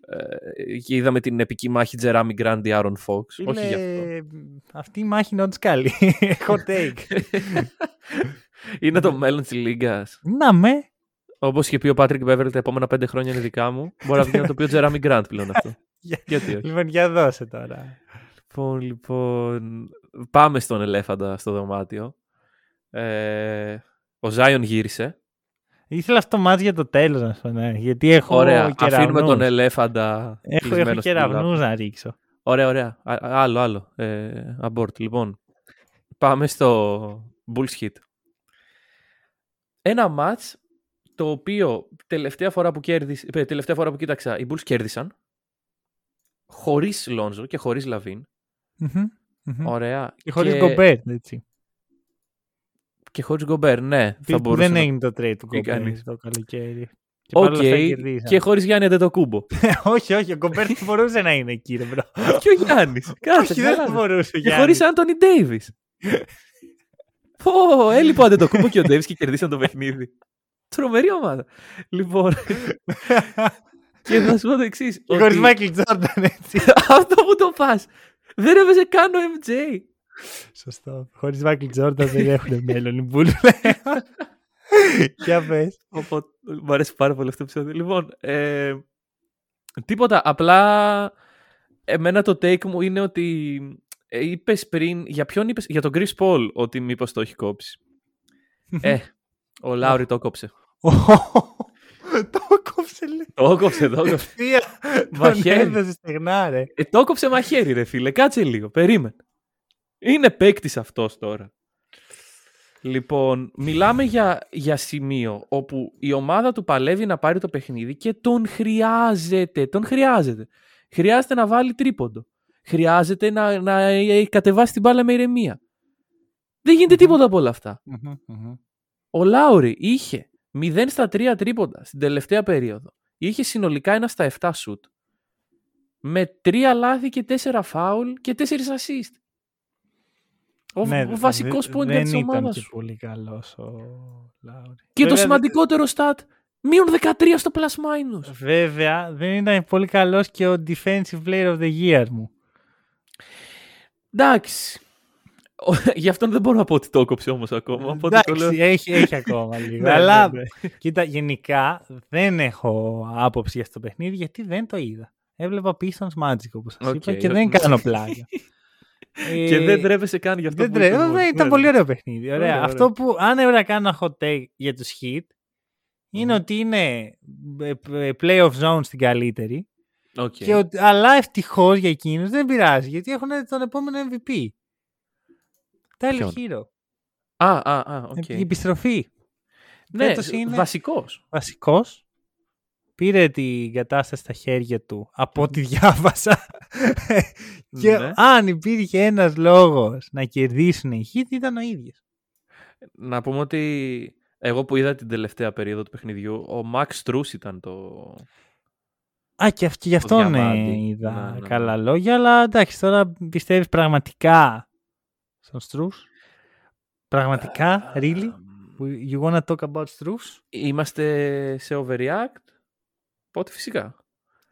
Speaker 2: ε, και είδαμε την επική μάχη Jeremy Grant Aaron Fox. Όχι γι' αυτό.
Speaker 1: Αυτή η μάχη είναι όντως καλή. Hot take.
Speaker 2: είναι το μέλλον της Λίγκας.
Speaker 1: να με.
Speaker 2: Όπως είχε πει ο Patrick Beverly, τα επόμενα πέντε χρόνια είναι δικά μου. Μπορεί να βγει να το πει ο Jeremy Grant πλέον αυτό.
Speaker 1: Για-
Speaker 2: Γιατί όχι;
Speaker 1: Λοιπόν, για δώσε τώρα.
Speaker 2: Λοιπόν, λοιπόν, πάμε στον ελέφαντα στο δωμάτιο. Ε, ο Ζάιον γύρισε.
Speaker 1: Ήθελα αυτό το μάτς για το τέλος να σου πω, ναι. Γιατί έχω
Speaker 2: Ωραία,
Speaker 1: κεραυνούς.
Speaker 2: αφήνουμε τον ελέφαντα
Speaker 1: Έχω,
Speaker 2: κλεισμένο
Speaker 1: έχω
Speaker 2: στην τουλάπα.
Speaker 1: κεραυνούς να ρίξω.
Speaker 2: Ωραία, ωραία. Α- άλλο, άλλο. Ε, abort. Λοιπόν, πάμε στο Bulls Hit. Ένα μάτς το οποίο τελευταία φορά που, κέρδισε, ε, τελευταία φορά που κοίταξα οι Bulls κέρδισαν χωρίς Λόνζο και χωρίς Λαβίν.
Speaker 1: Μμμ, μμμ.
Speaker 2: Ωραία.
Speaker 1: Και χωρίς Γκομπέρ, έτσι.
Speaker 2: Και χωρίς Γκομπέρ, ναι. Θα
Speaker 1: Που
Speaker 2: μπορούσε
Speaker 1: δεν
Speaker 2: να-
Speaker 1: έγινε το trade του
Speaker 2: Τι
Speaker 1: Γκομπέρ
Speaker 2: κάνεις;
Speaker 1: το καλοκαίρι. Και
Speaker 2: Οκ,
Speaker 1: παρόλα αυτά κερδίσαν.
Speaker 2: και χωρίς Γιάννη Αντετοκούμπο.
Speaker 1: όχι, όχι, ο Γκομπέρ δεν μπορούσε να είναι εκεί, ρε μπρο.
Speaker 2: και ο Γιάννης. Κάτσε,
Speaker 1: όχι, δεν
Speaker 2: καλά.
Speaker 1: μπορούσε.
Speaker 2: Και
Speaker 1: Γιάννης.
Speaker 2: χωρίς Άντωνι Ντέιβις. Πω, έλειπε ο Αντετοκούμπο και ο Ντέιβις και κερδίσαν το παιχνίδι. Τρομερή ομάδα. Λοιπόν, και θα σου πω το εξής.
Speaker 1: Και χωρίς Μάικλ Τζόρνταν, έτσι.
Speaker 2: Αυτό που το πας. Δεν έπαιζε καν ο MJ.
Speaker 1: Σωστό. Χωρίς Μάικλ Τζόρνταν δεν έχουν μέλλον οι Bulls. Για πες.
Speaker 2: Οπότε, μου αρέσει πάρα πολύ αυτό το επεισόδιο. Λοιπόν, ε, τίποτα. Απλά εμένα το take μου είναι ότι ε, είπες πριν, για ποιον είπες, για τον Chris Paul ότι μήπως το έχει κόψει. ε, ο Λάουρι το κόψε.
Speaker 1: Το κόψε λέει.
Speaker 2: Το κόψε, το κόψε.
Speaker 1: Ευθεία. Τον
Speaker 2: Μαχαίρι.
Speaker 1: έδωσε στεγνά, ρε.
Speaker 2: Ε, το κόψε μαχαίρι ρε φίλε, κάτσε λίγο, περίμενε. Είναι παίκτης αυτός τώρα. Λοιπόν, μιλάμε για, για σημείο όπου η ομάδα του παλεύει να πάρει το παιχνίδι και τον χρειάζεται. Τον χρειάζεται. Χρειάζεται να βάλει τρίποντο. Χρειάζεται να, να ε, κατεβάσει την μπάλα με ηρεμία. Δεν γίνεται τίποτα από όλα αυτά. Ο Λάουρι είχε 0 στα 3 τρίποντα στην τελευταία περίοδο. Είχε συνολικά ένα στα 7 σουτ. Με 3 λάθη και 4 φάουλ και 4 assist. Ο,
Speaker 1: Ναι,
Speaker 2: ο βασικός
Speaker 1: δε-
Speaker 2: point
Speaker 1: δεν
Speaker 2: της
Speaker 1: ήταν
Speaker 2: ομάδας
Speaker 1: και
Speaker 2: σου.
Speaker 1: πολύ καλός ο Λάουρι.
Speaker 2: Και το
Speaker 1: Βέβαια,
Speaker 2: σημαντικότερο stat, μείον 13 στο plus minus.
Speaker 1: Βέβαια, δεν ήταν πολύ καλός και ο Defensive Player of the Year μου.
Speaker 2: Εντάξει. Ο- Γι' αυτό δεν μπορώ να πω ότι το έκοψε όμως ακόμα. Οπότε το
Speaker 1: Εντάξει,
Speaker 2: λέω...
Speaker 1: έχει, έχει ακόμα λίγο.
Speaker 2: Ναι,
Speaker 1: Αλλά
Speaker 2: ναι, ναι.
Speaker 1: κοίτα, γενικά δεν έχω άποψη για αυτό το παιχνίδι γιατί δεν το είδα. Έβλεπα Pistons Magic όπως σας
Speaker 2: Οκ,
Speaker 1: είπα και
Speaker 2: οκ.
Speaker 1: δεν κάνω πλάκα.
Speaker 2: Και
Speaker 1: Ε,
Speaker 2: δεν τρέπεσαι καν γι' αυτό
Speaker 1: δεν
Speaker 2: που
Speaker 1: τρέ-
Speaker 2: είπες
Speaker 1: ε,
Speaker 2: μόνο.
Speaker 1: Ήταν
Speaker 2: Ναι,
Speaker 1: πολύ
Speaker 2: ναι.
Speaker 1: ωραίο παιχνίδι. Ωραία.
Speaker 2: Ωραία,
Speaker 1: Αυτό που αν έπρεπε να κάνω ένα hot take για τους Heat είναι
Speaker 2: Μμμ.
Speaker 1: ότι είναι ε, ε, playoff zone στην καλύτερη
Speaker 2: Οκ.
Speaker 1: και ότι, αλλά ευτυχώς για εκείνους δεν πειράζει γιατί έχουν τον επόμενο MVP. Tyler
Speaker 2: Ποιον;
Speaker 1: Herro.
Speaker 2: Α, α, α, οκ.
Speaker 1: Η επιστροφή.
Speaker 2: Ναι,
Speaker 1: φέτος είναι-
Speaker 2: βασικός.
Speaker 1: βασικός πήρε την κατάσταση στα χέρια του από ό,τι διάβασα και
Speaker 2: Ναι.
Speaker 1: αν υπήρχε ένας λόγος να κερδίσουν οι Heat ήταν ο ίδιος.
Speaker 2: Να πούμε ότι εγώ που είδα την τελευταία περίοδο του παιχνιδιού, ο Max Strus ήταν το...
Speaker 1: Α, και, αυ- και γι' αυτόν
Speaker 2: διαμάντι.
Speaker 1: ε, είδα
Speaker 2: Ναι, ναι, ναι.
Speaker 1: καλά λόγια, αλλά εντάξει, τώρα πιστεύεις πραγματικά στον Στρούς. Πραγματικά, really? You wanna talk about Στρούς;
Speaker 2: Είμαστε σε overreact. Πότε φυσικά.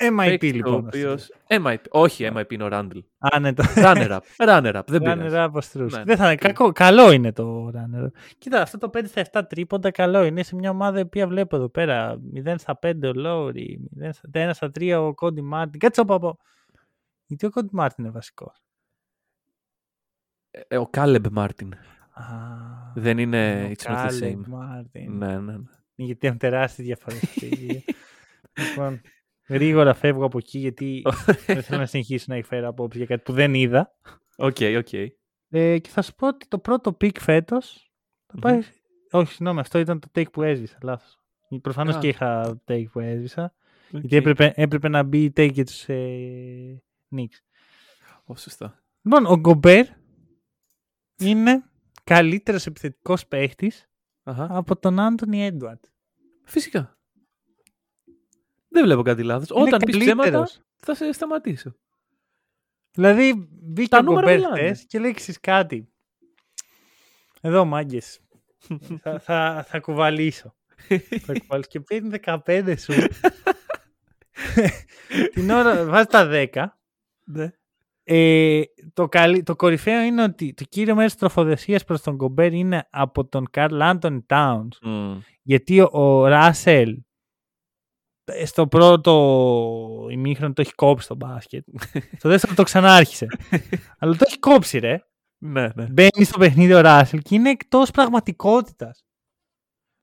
Speaker 1: MIP
Speaker 2: Παίκτης
Speaker 1: λοιπόν.
Speaker 2: ο
Speaker 1: ο
Speaker 2: οποίος...
Speaker 1: Στρούς.
Speaker 2: MIP. Όχι MIP είναι ο Randall.
Speaker 1: Α, ναι, το...
Speaker 2: Runner up. Runner up. Δεν
Speaker 1: Runner
Speaker 2: πειράζει.
Speaker 1: up ο Στρούς.
Speaker 2: Ναι,
Speaker 1: Δεν θα είναι κακό. Καλό είναι το runner up. Κοίτα, αυτό το 5 στα 7 τρίποντα καλό είναι σε μια ομάδα η οποία βλέπω εδώ πέρα. 0 στα 5 ο Λόουρι, 0 στα 1 στα 3 ο Κόντι Μάρτιν. Κάτσε από από. Γιατί ο Κόντι Μάρτιν είναι βασικός.
Speaker 2: Ε, Ο Caleb Martin. Δεν είναι
Speaker 1: ο
Speaker 2: It's not the
Speaker 1: Caleb
Speaker 2: same.
Speaker 1: Martin.
Speaker 2: Ναι, ναι. ναι.
Speaker 1: Γιατί έχουν τεράστιες διαφορές. λοιπόν, γρήγορα φεύγω από εκεί γιατί δεν θέλω να συνεχίσω να εκφέρω απόψη για κάτι που δεν είδα.
Speaker 2: OK, OK.
Speaker 1: Ε, και θα σου πω ότι το πρώτο pick φέτος θα πάει.
Speaker 2: Μμμ.
Speaker 1: Όχι, συγγνώμη, αυτό ήταν το take που έσβησα. Λάθος. Προφανώς
Speaker 2: Α.
Speaker 1: και είχα take που έσβησα.
Speaker 2: Οκ.
Speaker 1: Γιατί έπρεπε, έπρεπε να μπει take για τους ε, Knicks.
Speaker 2: Ω, σωστά.
Speaker 1: Λοιπόν, ο Γκομπέρ είναι καλύτερος επιθετικός παίχτης
Speaker 2: Αχα.
Speaker 1: από τον Άντωνι Έντουαρντς.
Speaker 2: Φυσικά. Δεν βλέπω κάτι λάθος. Όταν πεις ψέματα,
Speaker 1: καλύτερος.
Speaker 2: θα σε σταματήσω.
Speaker 1: Δηλαδή, μπήκε
Speaker 2: Τα
Speaker 1: ο
Speaker 2: νούμερα
Speaker 1: Γκομπέρ
Speaker 2: μιλάνε.
Speaker 1: χθες και λέει «Ξέρεις κάτι; Εδώ, μάγκες. θα, θα, θα κουβαλήσω. θα κουβαλήσω. Και παίρνει 15 σου. Την ώρα βάζει τα 10.
Speaker 2: Ναι.
Speaker 1: Ε, το, καλύ- το κορυφαίο είναι ότι το κύριο μέρος της τροφοδεσίας προς τον Γκομπέρ είναι από τον Καρλ Άντων Τάουνς. Γιατί ο, ο Ράσελ ε, στο πρώτο ημίχρονο το έχει κόψει στο μπάσκετ. στο δεύτερο το ξανάρχισε. Αλλά το έχει κόψει, ρε.
Speaker 2: Ναι, ναι.
Speaker 1: Μπαίνει στο παιχνίδι ο Ράσελ και είναι εκτός πραγματικότητας.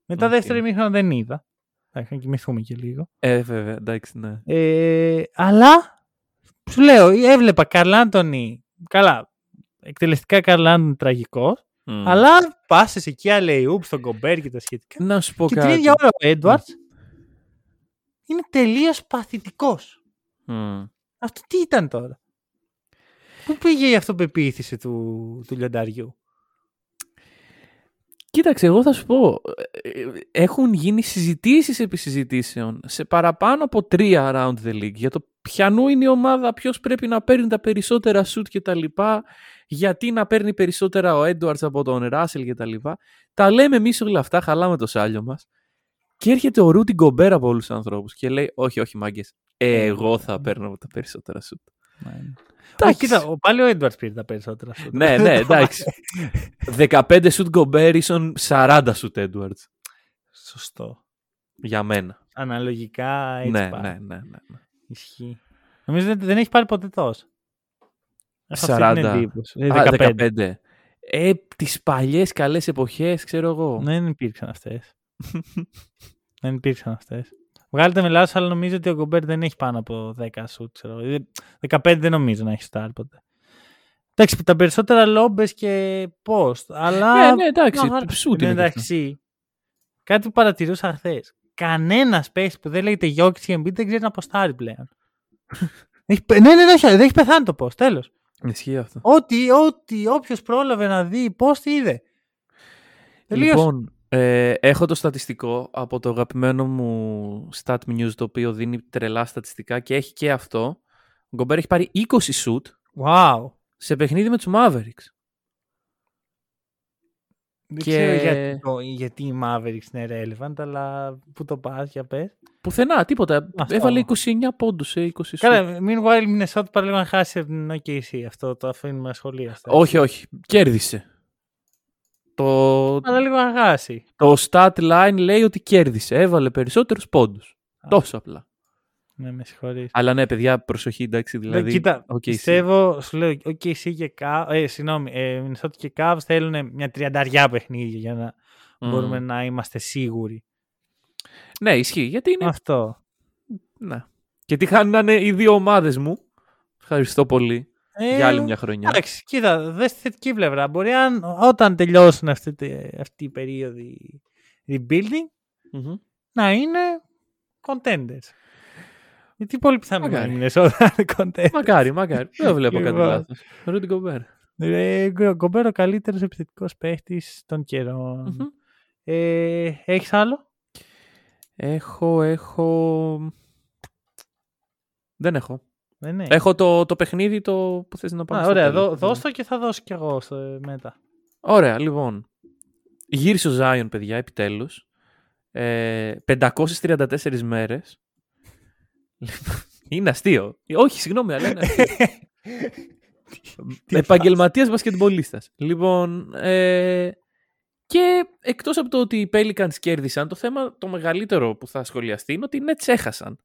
Speaker 1: Μετά
Speaker 2: Οκ.
Speaker 1: δεύτερο ημίχρονο δεν είδα. Θα είχα κοιμηθούμε και λίγο.
Speaker 2: Ε, βέβαια, εντάξει, ναι.
Speaker 1: Ε, αλλά σου λέω, έβλεπα Καρλ Άντονι. Καλά, εκτελεστικά Καρλ Άντονι τραγικό.
Speaker 2: Μμ.
Speaker 1: Αλλά πάσες εκεί alley-oop στον Γκομπέρ και τα σχετικά.
Speaker 2: Να σου πω
Speaker 1: και την
Speaker 2: κάτι.
Speaker 1: ίδια ώρα ο Έντουαρτς είναι τελείως παθητικός.
Speaker 2: Μμ.
Speaker 1: Αυτό τι ήταν τώρα; Πού πήγε η αυτοπεποίθηση του, του λιονταριού;
Speaker 2: Κοίταξε, εγώ θα σου πω. ε, ε, Έχουν γίνει συζητήσεις επί συζητήσεων σε παραπάνω από τρία around the league για το ποιανού είναι η ομάδα, ποιος πρέπει να παίρνει τα περισσότερα shoot και τα λοιπά, γιατί να παίρνει περισσότερα ο Edwards από τον Russell και τα λοιπά. Τα λέμε εμείς όλα αυτά, χαλάμε το σάλιο μας. Και έρχεται ο Ρούτι Γκομπέρ από όλους τους ανθρώπους και λέει: Όχι, όχι, μάγκες. Εγώ θα παίρνω τα περισσότερα shoot.
Speaker 1: Α, κοίτα, ο- πάλι ο Έντουαρτς πήρε τα περισσότερα. σου.
Speaker 2: ναι, ναι, εντάξει. 15 shoot Γκομπέρ ίσον 40 shoot Edwards.
Speaker 1: Σωστό.
Speaker 2: Για μένα.
Speaker 1: Αναλογικά έτσι
Speaker 2: Ναι,
Speaker 1: πάει.
Speaker 2: ναι, ναι, ναι. ναι.
Speaker 1: Ισχύει. Νομίζω δεν, δεν έχει πάρει ποτέ τόσο. Έχω αυτή
Speaker 2: 40.
Speaker 1: την εντύπωση. Ε,
Speaker 2: Α,
Speaker 1: 15.
Speaker 2: 15. Ε, τις παλιές καλές εποχές, ξέρω εγώ.
Speaker 1: Δεν υπήρξαν αυτές. δεν υπήρξαν αυτές. Βγάλετε με λάθο, αλλά νομίζω ότι ο Γκομπέρ δεν έχει πάνω από 10 σουτ. Ξέρω. Ε, 15 δεν νομίζω να έχει στάρ ποτέ. Εντάξει, τα περισσότερα λόμπες και post. Αλλά.
Speaker 2: Ναι, ναι, εντάξει,
Speaker 1: Μα,
Speaker 2: σουτ
Speaker 1: εν
Speaker 2: είναι και
Speaker 1: Εντάξει, κάτι που παρατηρούσα χθες. Κανένας παίχτης που δεν λέγεται Γιώκη και Embiid δεν ξέρει να αποστάρει πλέον. έχει, πε- ναι, ναι, ναι, όχι, δεν έχει πεθάνει το post. Τέλος.
Speaker 2: Ισχύει αυτό.
Speaker 1: Ό,τι, ό,τι, όποιος πρόλαβε να δει post είδε. Τελείωσε.
Speaker 2: Λοιπόν, ε, έχω το στατιστικό από το αγαπημένο μου Stat News το οποίο δίνει τρελά στατιστικά και έχει και αυτό. Ο Γκομπέρ έχει πάρει 20 shoot
Speaker 1: Wow.
Speaker 2: σε παιχνίδι με τους Mavericks.
Speaker 1: Δεν
Speaker 2: Και-
Speaker 1: ξέρω γιατί, το- γιατί οι Mavericks είναι relevant, αλλά πού το πας, για πες.
Speaker 2: Πουθενά, τίποτα.
Speaker 1: Αυτό.
Speaker 2: Έβαλε 29 πόντους σε 20 shoot.
Speaker 1: Καλά, meanwhile, η Minnesota παραλίγο να χάσει από την OKC. Αυτό το αφήνουμε ασχολίαστο.
Speaker 2: Όχι, όχι. Κέρδισε. Το,
Speaker 1: Παραλίγο να χάσει.
Speaker 2: το stat line λέει ότι κέρδισε. Έβαλε περισσότερους πόντους.
Speaker 1: Α.
Speaker 2: Τόσο απλά.
Speaker 1: Ναι, με συγχωρείς.
Speaker 2: Αλλά ναι, παιδιά, προσοχή, εντάξει,
Speaker 1: Ναι,
Speaker 2: δηλαδή.
Speaker 1: κοίτα,
Speaker 2: OKC.
Speaker 1: πιστεύω, σου λέω, OKC και Cavs, ε, συγγνώμη, ε, Minnesota και Cavs θέλουν μια τριανταριά παιχνίδια για να
Speaker 2: Μμμ.
Speaker 1: μπορούμε να είμαστε σίγουροι.
Speaker 2: Ναι, ισχύει. Γιατί είναι.
Speaker 1: Αυτό.
Speaker 2: Ναι. Και τι χάνανε οι δύο ομάδες μου. Ευχαριστώ πολύ
Speaker 1: Ε,
Speaker 2: για άλλη μια χρονιά.
Speaker 1: Εντάξει, κοίτα, δες τη θετική πλευρά. Μπορεί αν, όταν τελειώσουν αυτή, τη- αυτή η περίοδη rebuilding
Speaker 2: Μμμ.
Speaker 1: να είναι contenders. Γιατί πολύ πιθανό να
Speaker 2: Μακάρι.
Speaker 1: είναι Minnesota να είναι contenders.
Speaker 2: Μακάρι, μακάρι. Δεν βλέπω κάτι
Speaker 1: Λοιπόν.
Speaker 2: λάθος. Ρούντι Γκομπέρ.
Speaker 1: Ε, Γκο- Γκομπέρ ο καλύτερος επιθετικός παίχτης των καιρών.
Speaker 2: Μμμ.
Speaker 1: Ε, έχεις άλλο;
Speaker 2: Έχω, έχω. Δεν έχω.
Speaker 1: Δεν έχει.
Speaker 2: Έχω το, το παιχνίδι το που θες να πάμε
Speaker 1: Α,
Speaker 2: στο
Speaker 1: ωραία,
Speaker 2: τέλος.
Speaker 1: δώ, δώσ' το και θα δώσω κι εγώ στο, μετά.
Speaker 2: Ωραία, λοιπόν. Γύρισε ο Ζάιον, παιδιά, επιτέλους. Ε, 534 μέρες. είναι αστείο. Όχι, συγγνώμη, αλλά είναι αστείο. Επαγγελματίας μπασκετμπολίστας. Λοιπόν, ε, και εκτός από το ότι οι Pelicans κέρδισαν, το θέμα το μεγαλύτερο που θα σχολιαστεί είναι ότι οι Nets έχασαν.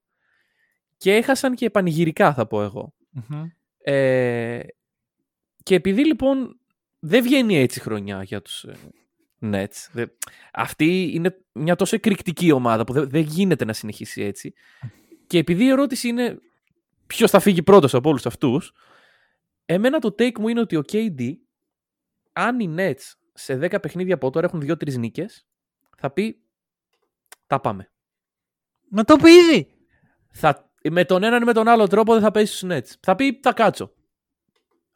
Speaker 2: Και έχασαν και πανηγυρικά, θα πω εγώ.
Speaker 1: Μμμ.
Speaker 2: Ε, και επειδή λοιπόν δεν βγαίνει έτσι η χρονιά για τους ε, Nets, δε- αυτή είναι μια τόσο εκρηκτική ομάδα που δεν, δεν γίνεται να συνεχίσει έτσι. Και επειδή η ερώτηση είναι ποιος θα φύγει πρώτος από όλους αυτούς, εμένα το take μου είναι ότι ο KD, αν οι Nets σε 10 παιχνίδια από τώρα έχουν 2-3 νίκες, θα πει τα πάμε.
Speaker 1: Να το πει ήδη.
Speaker 2: Θα, με τον έναν ή με τον άλλο τρόπο δεν θα πέσει στους Nets. Θα πει θα κάτσω.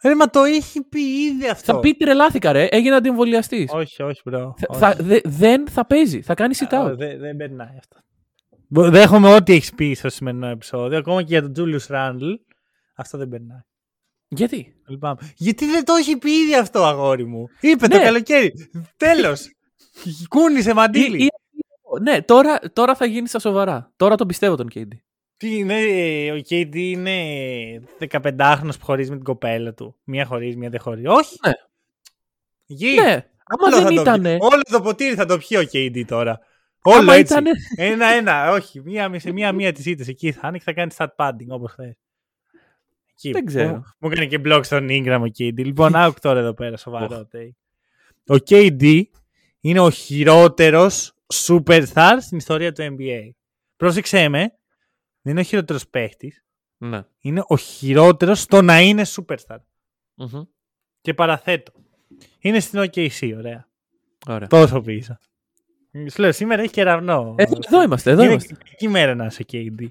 Speaker 1: Ρε, μα το έχει πει ήδη αυτό.
Speaker 2: Θα πει τρελάθηκα, ρε. Έγινε αντιεμβολιαστής.
Speaker 1: Όχι, όχι, bro. όχι.
Speaker 2: Θα, δε- δεν θα παίζει. Θα κάνει sit
Speaker 1: Α,
Speaker 2: out.
Speaker 1: Δεν δεν περνάει αυτό. Μπο- Δέχομαι ό,τι έχεις πει στο σημερινό επεισόδιο, ακόμα και για τον Τζούλιου Ράντλ. Αυτό δεν περνάει.
Speaker 2: Γιατί;
Speaker 1: Λυπάμαι. Γιατί δεν το έχει πει ήδη αυτό, αγόρι μου. Είπε το
Speaker 2: Ναι.
Speaker 1: καλοκαίρι. Τέλος. Κούνησε μαντίλι.
Speaker 2: Ή- ή- ναι, τώρα, τώρα θα γίνει στα σοβαρά. Τώρα τον πιστεύω τον KD.
Speaker 1: Τι είναι, ε, ο KD είναι 15χρονο που χωρίζει με την κοπέλα του. Μία χωρίζει, μία δεν χωρίζει. Όχι.
Speaker 2: Ναι.
Speaker 1: Γη.
Speaker 2: Ναι, άμα
Speaker 1: Όλο
Speaker 2: δεν
Speaker 1: θα το
Speaker 2: ήταν.
Speaker 1: πιει. Όλο το ποτήρι θα το πιει ο KD τώρα. Όλο
Speaker 2: Άμα
Speaker 1: έτσι.
Speaker 2: ήτανε-
Speaker 1: Ένα-ένα. Όχι. Μία, σε μία-μία τις ήττε εκεί θα είναι και θα κάνει stat padding όπως θε. Εκεί.
Speaker 2: Δεν ξέρω.
Speaker 1: Μου, μου έκανε και blog στον Ingram ο KD. Λοιπόν, άκου τώρα εδώ πέρα, σοβαρό. take. Ο KD είναι ο χειρότερος superstar στην ιστορία του NBA. Πρόσεξε με, δεν είναι ο χειρότερος παίχτης.
Speaker 2: Ναι.
Speaker 1: Είναι ο χειρότερος στο να είναι superstar.
Speaker 2: Μμμ.
Speaker 1: Και παραθέτω. Είναι στην OKC, ωραία.
Speaker 2: Ωραία.
Speaker 1: Τόσο πίσω. Σου λέω, σήμερα έχει κεραυνό.
Speaker 2: Ε, εδώ είμαστε, εδώ
Speaker 1: είναι
Speaker 2: είμαστε.
Speaker 1: κακή μέρα να είσαι KD.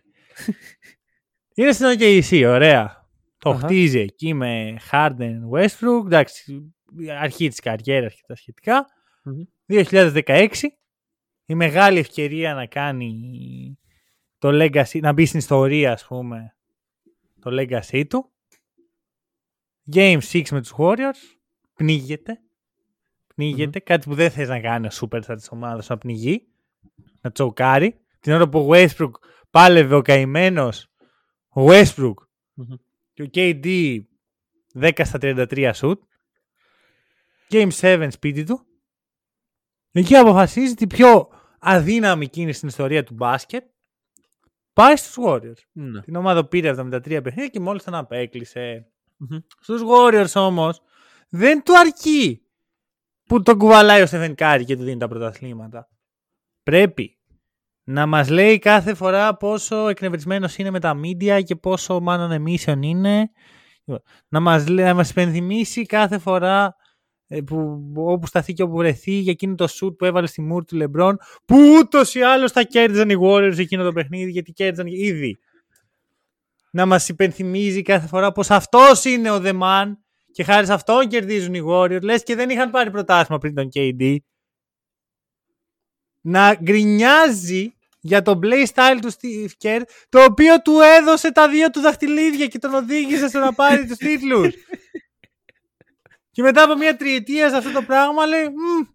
Speaker 1: είναι στην OKC, ωραία. Το
Speaker 2: Αχα.
Speaker 1: χτίζει εκεί με Harden, Westbrook. Εντάξει, αρχή της καριέρας και τα σχετικά.
Speaker 2: Μμμ.
Speaker 1: 2016. Η μεγάλη ευκαιρία να κάνει το legacy, να μπει στην ιστορία, ας πούμε, το legacy του. Game 6 με τους Warriors. Πνίγεται. Πνίγεται. Κάτι που δεν θες να κάνει ο superstar της ομάδας να πνιγεί. Να τσοκάρει. Την ώρα που ο Westbrook πάλευε ο καημένος ο Westbrook
Speaker 2: Μμμ.
Speaker 1: και ο KD 10 στα 33 shoot. Game 7 σπίτι του. Εκεί αποφασίζει την πιο αδύναμη κίνηση στην ιστορία του μπάσκετ. Πάει στους Warriors.
Speaker 2: Ναι.
Speaker 1: Την ομάδα που πήρε 73 παιχνίδια και μόλις τον απέκλεισε.
Speaker 2: Μμμ.
Speaker 1: Στους Warriors όμως δεν του αρκεί που τον κουβαλάει ο Στεφεν Κάρη και του δίνει τα πρωταθλήματα. Πρέπει να μας λέει κάθε φορά πόσο εκνευρισμένος είναι με τα media και πόσο μάλλον emission είναι. Να μας, λέει- να μας υπενθυμίσει κάθε φορά ε, που, όπου σταθεί και όπου βρεθεί για εκείνο το shoot που έβαλε στη μούρ του Λεμπρόν που ούτως ή άλλως θα κέρδιζαν οι Warriors εκείνο το παιχνίδι γιατί κέρδιζαν ήδη. Να μας υπενθυμίζει κάθε φορά πως αυτός είναι ο The Man και χάρη σε αυτόν κερδίζουν οι Warriors. Λες και δεν είχαν πάρει πρωτάθλημα πριν τον KD. Να γκρινιάζει για το play style του Steve Kerr, το οποίο του έδωσε τα δύο του δαχτυλίδια και τον οδήγησε στο να πάρει τους τίτλους. Και μετά από μια τριετία σε αυτό το πράγμα λέει «Μμ,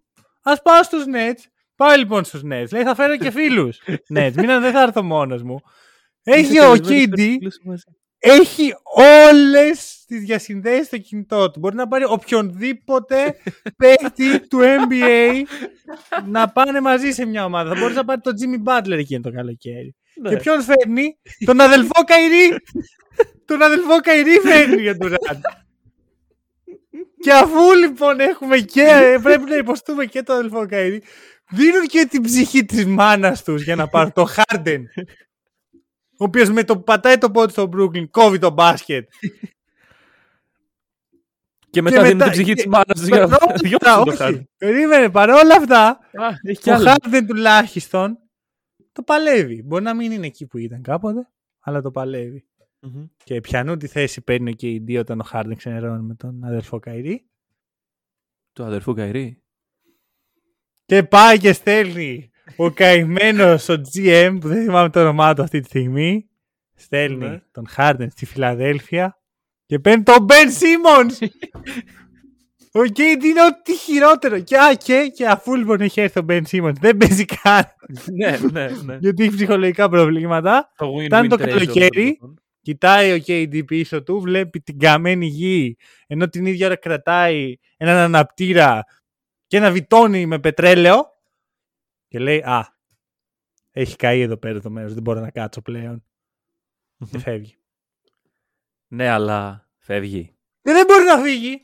Speaker 1: ας πάω στους Nets. Πάω λοιπόν στους Nets. Λέει θα φέρω και φίλους. Nets. Μην δεν θα έρθω μόνος μου. Έχει ο KD έχει όλες τις διασυνδέσεις στο κινητό του. Μπορεί να πάρει οποιονδήποτε παίκτη του NBA να πάνε μαζί σε μια ομάδα. Θα μπορούσε να πάρει τον Jimmy Butler εκείνο το καλοκαίρι.
Speaker 2: Ναι.
Speaker 1: Και ποιον φέρνει, τον αδελφό Κάιρι. τον αδελφό Κάιρι φέρνει για τον Ραντ. Και αφού λοιπόν έχουμε και πρέπει να υποστούμε και τον αδελφό Κάιρι, δίνουν και την ψυχή της μάνας τους για να πάρουν το Harden. Ο οποίος με το που πατάει το πόδι στο Brooklyn κόβει το μπάσκετ.
Speaker 2: Και μετά δίνει
Speaker 1: μετά-
Speaker 2: την ψυχή
Speaker 1: και-
Speaker 2: τη μάνας τους για
Speaker 1: Παρόλα
Speaker 2: να
Speaker 1: αυτά,
Speaker 2: διώξουν το
Speaker 1: όχι,
Speaker 2: χάρτη.
Speaker 1: Περίμενε, παρόλα αυτά,
Speaker 2: Α, έχει κι
Speaker 1: ο
Speaker 2: άλλα.
Speaker 1: Harden τουλάχιστον το παλεύει. Μπορεί να μην είναι εκεί που ήταν κάποτε, αλλά το παλεύει.
Speaker 2: Μμμ.
Speaker 1: Και πιανού τη θέση παίρνει και οι δύο όταν ο Harden ξενερώνει με τον αδερφό Καϊρή.
Speaker 2: Του αδερφού Καϊρή.
Speaker 1: Και πάει και στέλνει ο καημένος ο GM, που δεν θυμάμαι το όνομά του αυτή τη στιγμή, στέλνει
Speaker 2: Ναι.
Speaker 1: τον Harden στη Φιλαδέλφια και παίρνει τον Ben Simmons. Ο KD είναι ό,τι χειρότερο. Και, α, και, και αφού λοιπόν έχει έρθει ο Ben Simmons, δεν παίζει καν
Speaker 2: ναι, ναι, ναι.
Speaker 1: γιατί έχει ψυχολογικά προβλήματα.
Speaker 2: Το win-win
Speaker 1: Ήταν το
Speaker 2: trade
Speaker 1: καλοκαίρι.
Speaker 2: Όλο αυτό.
Speaker 1: Κοιτάει ο KD πίσω του, βλέπει την καμένη γη, ενώ την ίδια ώρα κρατάει έναν αναπτήρα και ένα βιτόνι με πετρέλαιο και λέει «Α, έχει καεί εδώ πέρα το μέρος, δεν μπορώ να κάτσω πλέον». Και φεύγει.
Speaker 2: Ναι, αλλά φεύγει.
Speaker 1: Και δεν μπορεί να φύγει.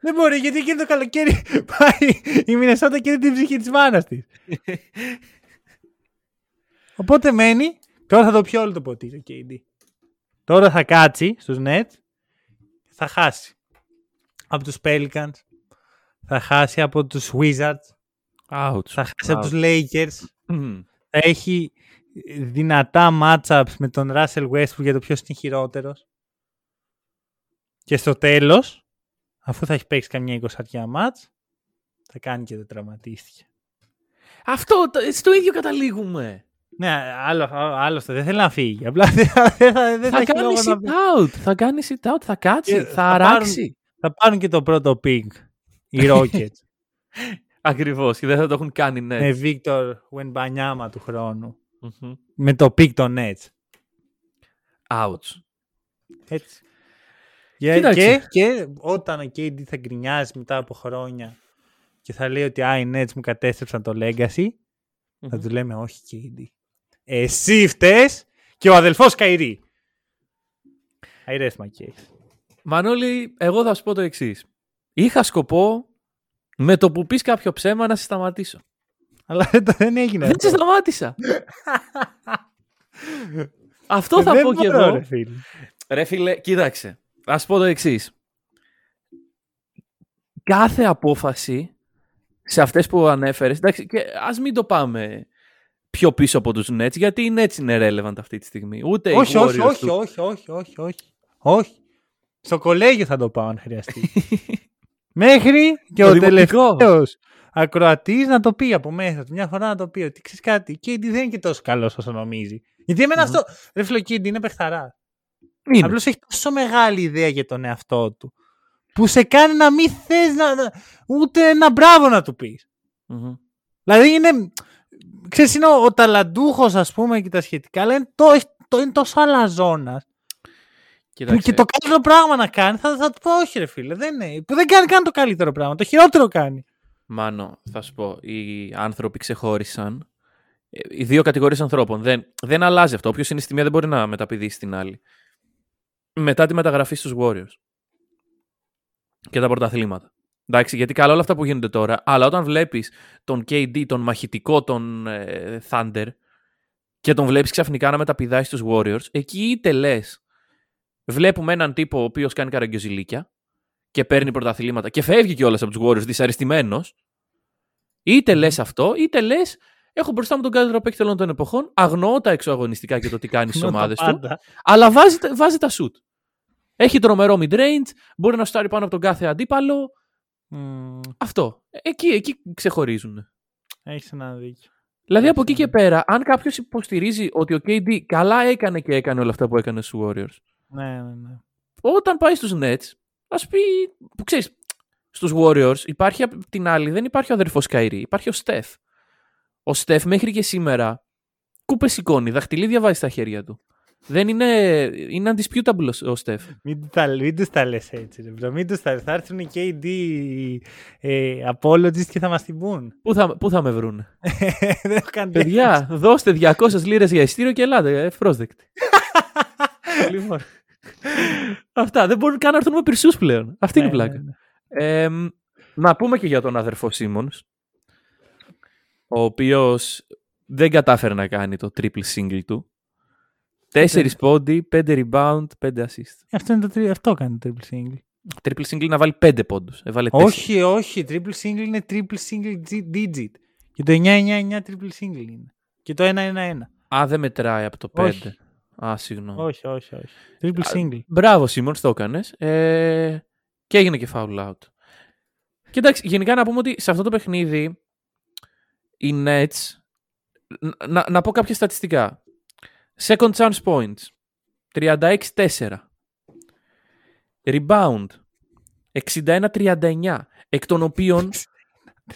Speaker 1: δεν μπορεί, γιατί εκείνο το καλοκαίρι πάει η Μινεσότα και την ψυχή της μάνας της. Οπότε μένει, τώρα θα το πιω όλο το ποτήρι ο KD. Τώρα θα κάτσει στους Nets και θα χάσει. Από τους Pelicans, θα χάσει από τους Wizards,
Speaker 2: Ouch.
Speaker 1: θα χάσει από
Speaker 2: Ouch.
Speaker 1: τους Lakers,
Speaker 2: Μμμ.
Speaker 1: θα έχει δυνατά matchups με τον Russell Westbrook για το ποιος είναι χειρότερος. Και στο τέλος, αφού θα έχει παίξει καμιά εικοσαριά μάτς, θα κάνει και το τραυματίστηκε.
Speaker 2: Αυτό, το- στο ίδιο καταλήγουμε.
Speaker 1: Ναι, άλλο, άλλωστε δεν θέλει να φύγει. Απλά δεν θα, δεν θα, δεν θα
Speaker 2: Θα
Speaker 1: έχει
Speaker 2: κάνει
Speaker 1: λόγο να
Speaker 2: sit out. Θα κάνει sit out. Θα κάτσει.
Speaker 1: Και
Speaker 2: θα
Speaker 1: θα
Speaker 2: αράξει.
Speaker 1: Θα πάρουν και το πρώτο pick οι Rockets
Speaker 2: Ακριβώς. Και δεν θα το έχουν κάνει ναι.
Speaker 1: με Victor Wenbanyama του χρόνου.
Speaker 2: Μμμ.
Speaker 1: Με το pick των Nets.
Speaker 2: Ouch.
Speaker 1: Έτσι. Και,
Speaker 2: Κοίταξε.
Speaker 1: και, και όταν ο KD θα γκρινιάζει μετά από χρόνια και θα λέει ότι «Α, οι Nets μου κατέστρεψαν το legacy», θα του λέμε «Όχι KD». Εσύ φταίς και ο αδελφός Καϊρή. I rest my case.
Speaker 2: Μανώλη, εγώ θα σου πω το εξής. Είχα σκοπό με το που πεις κάποιο ψέμα να σε σταματήσω.
Speaker 1: Αλλά δεν, το- δεν έγινε
Speaker 2: Δεν σε
Speaker 1: αυτό.
Speaker 2: σταμάτησα. Αυτό θα
Speaker 1: Δεν
Speaker 2: πω κι
Speaker 1: μπορώ,
Speaker 2: εγώ.
Speaker 1: ρε φίλε.
Speaker 2: Ρε φίλε, κοίταξε. Α πω το εξής. Κάθε απόφαση σε αυτές που ανέφερες, εντάξει, και ας μην το πάμε πιο πίσω από τους Nets, γιατί οι Nets είναι relevant αυτή τη στιγμή. Ούτε
Speaker 1: όχι,
Speaker 2: οι
Speaker 1: όχι,
Speaker 2: Warriors
Speaker 1: όχι,
Speaker 2: του-
Speaker 1: όχι, όχι, όχι, όχι, όχι. Στο κολέγιο θα το πάω αν χρειαστεί. Μέχρι και
Speaker 2: Το
Speaker 1: ο
Speaker 2: δημοτικό.
Speaker 1: τελευταίος ακροατής να το πει από μέσα του. Μια φορά να το πει ότι ξέρεις κάτι. Και δεν είναι και τόσο καλός όσο νομίζει. Γιατί εμένα αυτό. Ρε φίλο, Κίντι είναι παιχταρά.
Speaker 2: Είναι.
Speaker 1: Απλώς έχει τόσο μεγάλη ιδέα για τον εαυτό του. Που σε κάνει να μην θες να, να- ούτε ένα μπράβο να του πεις.
Speaker 2: Μμμ.
Speaker 1: Δηλαδή είναι. Ξέρεις, είναι ο, ο ταλαντούχος ας πούμε και τα σχετικά, αλλά είναι, το, το, είναι τόσο αλαζόνας που
Speaker 2: Κοίταξε.
Speaker 1: και το καλύτερο πράγμα να κάνει θα, θα του πω όχι ρε φίλε, δεν είναι. Που δεν κάνει καν το καλύτερο πράγμα, το χειρότερο κάνει.
Speaker 2: Μάνο, θα σου πω, οι άνθρωποι ξεχώρισαν. Ε, Οι δύο κατηγορίες ανθρώπων. Δεν, δεν αλλάζει αυτό. Όποιος είναι στη μία δεν μπορεί να μεταπηδήσει στην άλλη. Μετά τη μεταγραφή στους Warriors. Και τα πρωταθλήματα. Εντάξει, γιατί καλά όλα αυτά που γίνονται τώρα, αλλά όταν βλέπεις τον KD, τον μαχητικό, τον ε, Thunder, και τον βλέπεις ξαφνικά να μεταπηδάει στους Warriors, εκεί είτε λες, βλέπουμε έναν τύπο ο οποίος κάνει καραγκιόζηλίκια και παίρνει πρωταθλήματα και φεύγει κιόλας από τους Warriors δυσαρεστημένος. Είτε λες αυτό, είτε λες, έχω μπροστά μου τον καλύτερο παίκτη όλων των εποχών, αγνοώ τα εξωαγωνιστικά και το τι κάνει στις
Speaker 1: Ενώ τα
Speaker 2: ομάδες του,
Speaker 1: πάντα.
Speaker 2: αλλά βάζει, τα- βάζει τα shoot. Έχει τρομερό mid-range, μπορεί να στάρει πάνω από τον κάθε αντίπαλο.
Speaker 1: Μμμ,
Speaker 2: Αυτό. Εκεί, εκεί ξεχωρίζουν.
Speaker 1: Έχεις ένα δίκιο.
Speaker 2: Δηλαδή από εκεί
Speaker 1: Έτσι,
Speaker 2: και πέρα, αν κάποιος υποστηρίζει ότι ο KD καλά έκανε και έκανε όλα αυτά που έκανε στους Warriors,
Speaker 1: Ναι, ναι, ναι.
Speaker 2: όταν πάει στους Nets, ας πει, που ξέρεις, στους Warriors υπάρχει απ' την άλλη, δεν υπάρχει ο αδερφός Καϊρή, υπάρχει ο Στεφ. Ο Στεφ μέχρι και σήμερα κούπες σηκώνει, δαχτυλίδια βάζει στα χέρια του. Δεν είναι, είναι undisputable ο Στεφ.
Speaker 1: Μην, του τα, μην τους τα λες έτσι ρε bro. Μην τους τα λες. Θα έρθουν οι KD ε, apologies και θα μας την πούν.
Speaker 2: Πού θα, πού θα με βρούνε;
Speaker 1: Δεν έχω κάνει
Speaker 2: Παιδιά, δώστε 200 λίρες για ειστήριο και ελάτε, ευπρόσδεκτοι. λοιπόν. Αυτά, δεν μπορούν καν να έρθουν με πυρσούς πλέον. Αυτή είναι η
Speaker 1: Ναι,
Speaker 2: πλάκα.
Speaker 1: ναι, ναι.
Speaker 2: Εμ, να πούμε και για τον αδερφό Σίμονς, ο οποίος δεν κατάφερε να κάνει το triple single του. Τέσσερις πόντι, πέντε rebound, πέντε assist.
Speaker 1: Αυτό, είναι το, τρι- αυτό κάνει το triple single.
Speaker 2: Triple single να βάλει πέντε πόντους. Έβαλε τέσσερις.
Speaker 1: Όχι, όχι. Triple single είναι triple single gi- digit. Και το 999 triple single είναι. Και το 111.
Speaker 2: Α, δεν μετράει από το
Speaker 1: Όχι.
Speaker 2: πέντε. Α, συγγνώμη.
Speaker 1: Όχι, όχι, όχι. Triple single.
Speaker 2: Μπράβο, Σίμονς, το έκανες. Ε, και έγινε και foul out. Κοιτάξτε, γενικά να πούμε ότι σε αυτό το παιχνίδι οι Nets, να- να, να πω κάποια στατιστικά. Second chance points, 36-4. Rebound, 61-39. Εκ των οποίων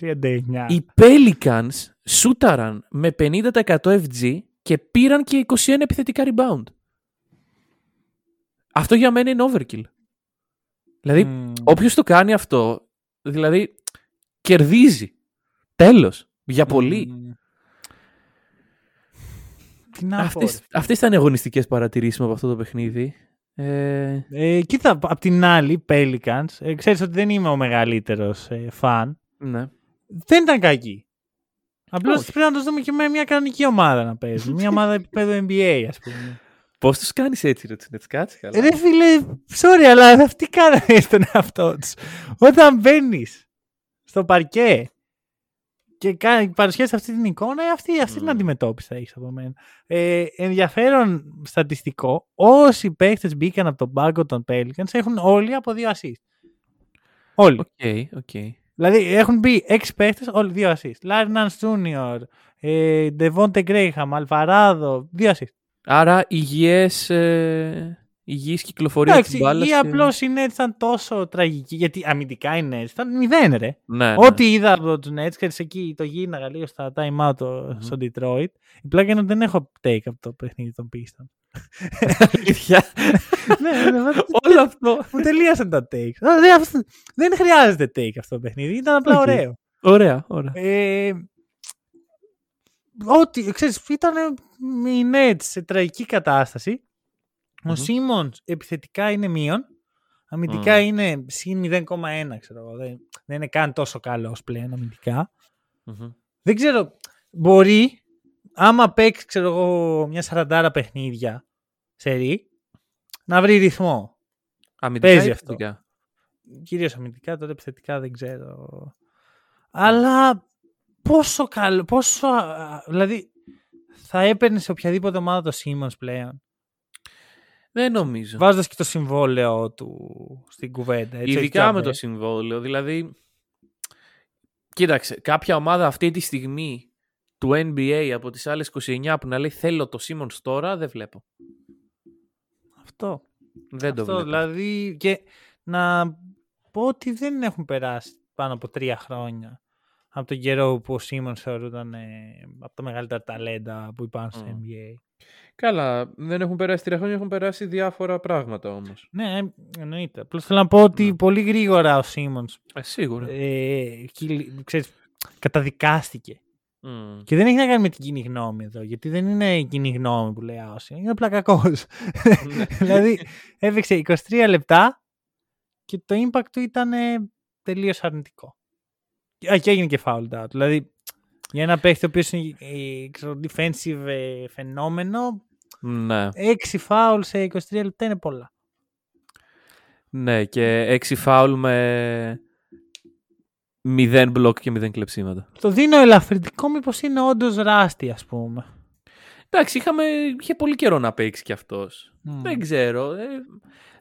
Speaker 1: 39.
Speaker 2: οι Pelicans σούταραν με 50% FG και πήραν και 21 επιθετικά rebound. Αυτό για μένα είναι overkill. Δηλαδή,
Speaker 1: Μμμ.
Speaker 2: όποιος το κάνει αυτό, δηλαδή, κερδίζει. Τέλος. Για πολύ.
Speaker 1: Μμμ. Τι να πω.
Speaker 2: Αυτές,
Speaker 1: ρε.
Speaker 2: αυτές ήταν οι αγωνιστικές παρατηρήσεις μου από αυτό το παιχνίδι. Ε,
Speaker 1: Ε, κοίτα, απ' την άλλη, Pelicans, ε, ξέρεις ότι δεν είμαι ο μεγαλύτερος ε, φαν,
Speaker 2: ναι.
Speaker 1: δεν ήταν κακοί. Απλώς
Speaker 2: Όχι.
Speaker 1: πρέπει να τους δούμε και με μια κανονική ομάδα να παίζουν. μια ομάδα επίπεδο NBA, ας πούμε.
Speaker 2: Πώς τους κάνεις έτσι, ρε Τσινέτς, κάτσε καλά.
Speaker 1: Ρε φίλε, sorry, αλλά αυτοί κάνανε στον εαυτό τους. Όταν μπαίνεις στο παρκέ και κα- παρουσιάζει αυτή την εικόνα, ε, αυτή, αυτή την
Speaker 2: Μμμ.
Speaker 1: αντιμετώπιση θα έχεις από μένα. Ε, ενδιαφέρον στατιστικό, όσοι παίχτες μπήκαν από τον πάγκο των Pelicans έχουν όλοι από δύο assist. Όλοι.
Speaker 2: Οκ, οκ.
Speaker 1: Δηλαδή έχουν μπει έξι παίχτες, όλοι δύο assist. Larry Nance Jr., ε, Devonte Graham, Alvarado, δύο assist.
Speaker 2: Άρα υγιές, ε, υγιής κυκλοφορία
Speaker 1: Εντάξει,
Speaker 2: της μπάλας.
Speaker 1: ή
Speaker 2: και-
Speaker 1: απλώς οι Nets ήταν τόσο τραγικοί, γιατί αμυντικά οι Nets ήταν μηδέν, ρε.
Speaker 2: Ναι, ναι.
Speaker 1: Ό,τι είδα από τους Nets, ξέρεις, εκεί το γύρναγα λίγο στα time out το-
Speaker 2: Μμμ.
Speaker 1: στο Detroit. Η πλάκα είναι ότι δεν έχω take από το παιχνίδι των Pistons.
Speaker 2: Αλήθεια.
Speaker 1: ναι, ναι, ναι,
Speaker 2: Όλο αυτό.
Speaker 1: μου τελείωσαν τα takes. Α, Δεν, αυτό- δεν χρειάζεται take αυτό το παιχνίδι, ήταν απλά
Speaker 2: Οκ.
Speaker 1: ωραίο.
Speaker 2: Ωραία, ωραία.
Speaker 1: Ε, ότι, ξέρεις, ήταν οι Nets σε τραγική κατάσταση. Ο
Speaker 2: Μμμ.
Speaker 1: Σίμονς επιθετικά είναι μείον. Αμυντικά
Speaker 2: Μμ.
Speaker 1: είναι συν 0,1, ξέρω εγώ. Δεν, δεν είναι καν τόσο καλός πλέον αμυντικά.
Speaker 2: Μμμ.
Speaker 1: Δεν ξέρω, μπορεί, άμα παίξει, ξέρω εγώ, μια σαραντάρα παιχνίδια σε ρί, να βρει ρυθμό.
Speaker 2: Αμυντικά
Speaker 1: Παίζει
Speaker 2: ή
Speaker 1: αυτό.
Speaker 2: επιθετικά;
Speaker 1: Κυρίως αμυντικά, τώρα επιθετικά δεν ξέρω. Αλλά πόσο καλό, πόσο, α, δηλαδή, θα έπαιρνες σε οποιαδήποτε ομάδα το Simmons πλέον.
Speaker 2: Δεν νομίζω.
Speaker 1: Βάζοντας και το συμβόλαιο του στην κουβέντα. Έτσι, όχι
Speaker 2: Ειδικά με
Speaker 1: τζάμπε.
Speaker 2: το συμβόλαιο. Δηλαδή, κοίταξε, κάποια ομάδα αυτή τη στιγμή του NBA από τις άλλες 29 που να λέει θέλω το Simmons τώρα, δεν βλέπω.
Speaker 1: Αυτό.
Speaker 2: Δεν το
Speaker 1: Αυτό,
Speaker 2: βλέπω.
Speaker 1: δηλαδή, και να πω ότι δεν έχουν περάσει πάνω από τρία χρόνια από τον καιρό που ο Σίμον θεωρούταν ε, από τα μεγαλύτερα ταλέντα που υπάρχουν στο
Speaker 2: Μμ.
Speaker 1: NBA.
Speaker 2: Καλά, δεν έχουν περάσει τρία χρόνια, έχουν περάσει διάφορα πράγματα όμως.
Speaker 1: Ναι, ε, εννοείται. Απλώς θέλω να πω ότι
Speaker 2: Ναι.
Speaker 1: πολύ γρήγορα ο Σίμονς
Speaker 2: Ε, σίγουρα.
Speaker 1: ε, κυλ- ξέρεις, καταδικάστηκε.
Speaker 2: Μμ.
Speaker 1: Και δεν έχει να κάνει με την κοινή γνώμη εδώ, γιατί δεν είναι η κοινή γνώμη που λέει Άωση, είναι απλά κακός.
Speaker 2: Ναι.
Speaker 1: δηλαδή έπαιξε 23 λεπτά και το impact του ήταν ε, τελείως αρνητικό. Και- Α, και έγινε και foul out. Δηλαδή για ένα παίχτη ο οποίος είναι ε, ξέρω, defensive ε, φαινόμενο,
Speaker 2: Ναι.
Speaker 1: 6 foul σε 23 λεπτά είναι πολλά.
Speaker 2: ναι, και έξι φάουλ με μηδέν μπλοκ και μηδέν κλεψίματα.
Speaker 1: Το δίνω ελαφρυντικό μήπως είναι όντως ράστη ας πούμε.
Speaker 2: Εντάξει, είχαμε, είχε πολύ καιρό να παίξει κι αυτός.
Speaker 1: Μμ.
Speaker 2: Δεν ξέρω. Ε,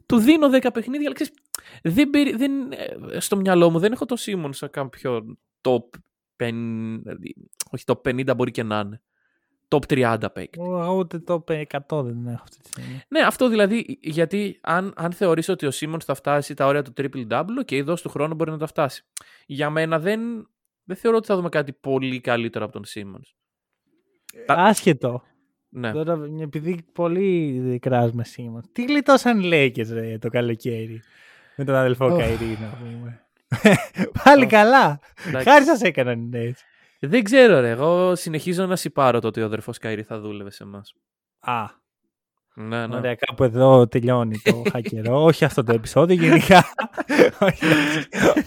Speaker 2: του δίνω 10 παιχνίδια, αλλά ξέρεις, δεν, περι- δεν, ε, στο μυαλό μου δεν έχω το Σίμον σαν κάποιον top 50, όχι top 50 μπορεί και να είναι. Top 30 παίκτη.
Speaker 1: Εγώ Ούτε το 100 δεν έχω αυτή τη στιγμή.
Speaker 2: Ναι, αυτό δηλαδή, γιατί αν, αν θεωρείς ότι ο Σίμον θα φτάσει τα όρια του triple-double και εδώ του χρόνου μπορεί να τα φτάσει. Για μένα δεν, δεν θεωρώ ότι θα δούμε κάτι πολύ καλύτερο από τον Σίμον. Τα-
Speaker 1: Άσχετο.
Speaker 2: Ναι.
Speaker 1: Τώρα, επειδή πολύ κράζουμε σήμερα. Τι γλιτώσαν οι Lakers ρε, το καλοκαίρι. Με τον αδελφό
Speaker 2: Ωχ.
Speaker 1: Καϊρή, να πούμε. Πάλι
Speaker 2: Ωχ.
Speaker 1: καλά.
Speaker 2: Εντάξει.
Speaker 1: Χάρη σας έκαναν οι Nets.
Speaker 2: Δεν ξέρω ρε, εγώ συνεχίζω να συπάρω το ότι ο αδερφός Καϊρή θα δούλευε σε εμάς.
Speaker 1: Α,
Speaker 2: Ναι, ναι.
Speaker 1: ωραία, κάπου εδώ τελειώνει το χακερό. όχι αυτό το επεισόδιο, γενικά. όχι,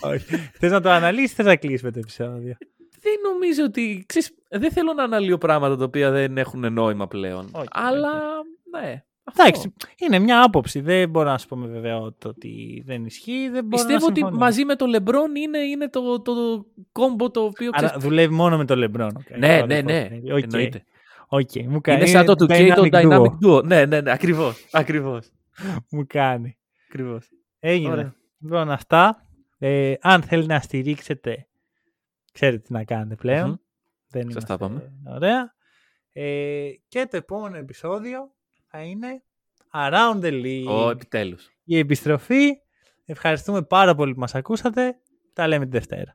Speaker 1: όχι. Θες να το αναλύσεις, θες να κλείσουμε το επεισόδιο.
Speaker 2: Δεν νομίζω ότι. Ξέρεις, δεν θέλω να αναλύω πράγματα τα οποία δεν έχουν νόημα πλέον.
Speaker 1: Οκ,
Speaker 2: αλλά ναι. Αυτό.
Speaker 1: Εντάξει, είναι μια άποψη. Δεν μπορώ να σου πω με βεβαιότητα ότι δεν ισχύει. Δεν μπορώ
Speaker 2: Πιστεύω
Speaker 1: να
Speaker 2: ότι
Speaker 1: συμφωνώ.
Speaker 2: μαζί με το Λεμπρόν είναι, είναι το, το, το κόμπο το οποίο.
Speaker 1: Άρα
Speaker 2: ξέρεις,
Speaker 1: δουλεύει μόνο με τον Λεμπρόν.
Speaker 2: ναι, ναι, ναι. Εννοείται.
Speaker 1: Οκ, μου κάνει.
Speaker 2: Είναι σαν το 2K το
Speaker 1: dynamic
Speaker 2: Dynamic
Speaker 1: duo.
Speaker 2: Duo. Ναι, ναι, ναι. Ακριβώς. Ακριβώς.
Speaker 1: Μου κάνει.
Speaker 2: Ακριβώς.
Speaker 1: Έγινε.
Speaker 2: Ωραία.
Speaker 1: Λοιπόν, αυτά. Ε, αν θέλει να στηρίξετε, ξέρετε τι να κάνετε πλέον.
Speaker 2: Μμμ.
Speaker 1: Δεν
Speaker 2: Σας
Speaker 1: είμαστε...
Speaker 2: τα είπαμε.
Speaker 1: Ωραία. Ε, και το επόμενο επεισόδιο θα είναι Around the League.
Speaker 2: Ω, επιτέλους.
Speaker 1: Η επιστροφή. Ευχαριστούμε πάρα πολύ που μας ακούσατε. Τα λέμε τη Δευτέρα.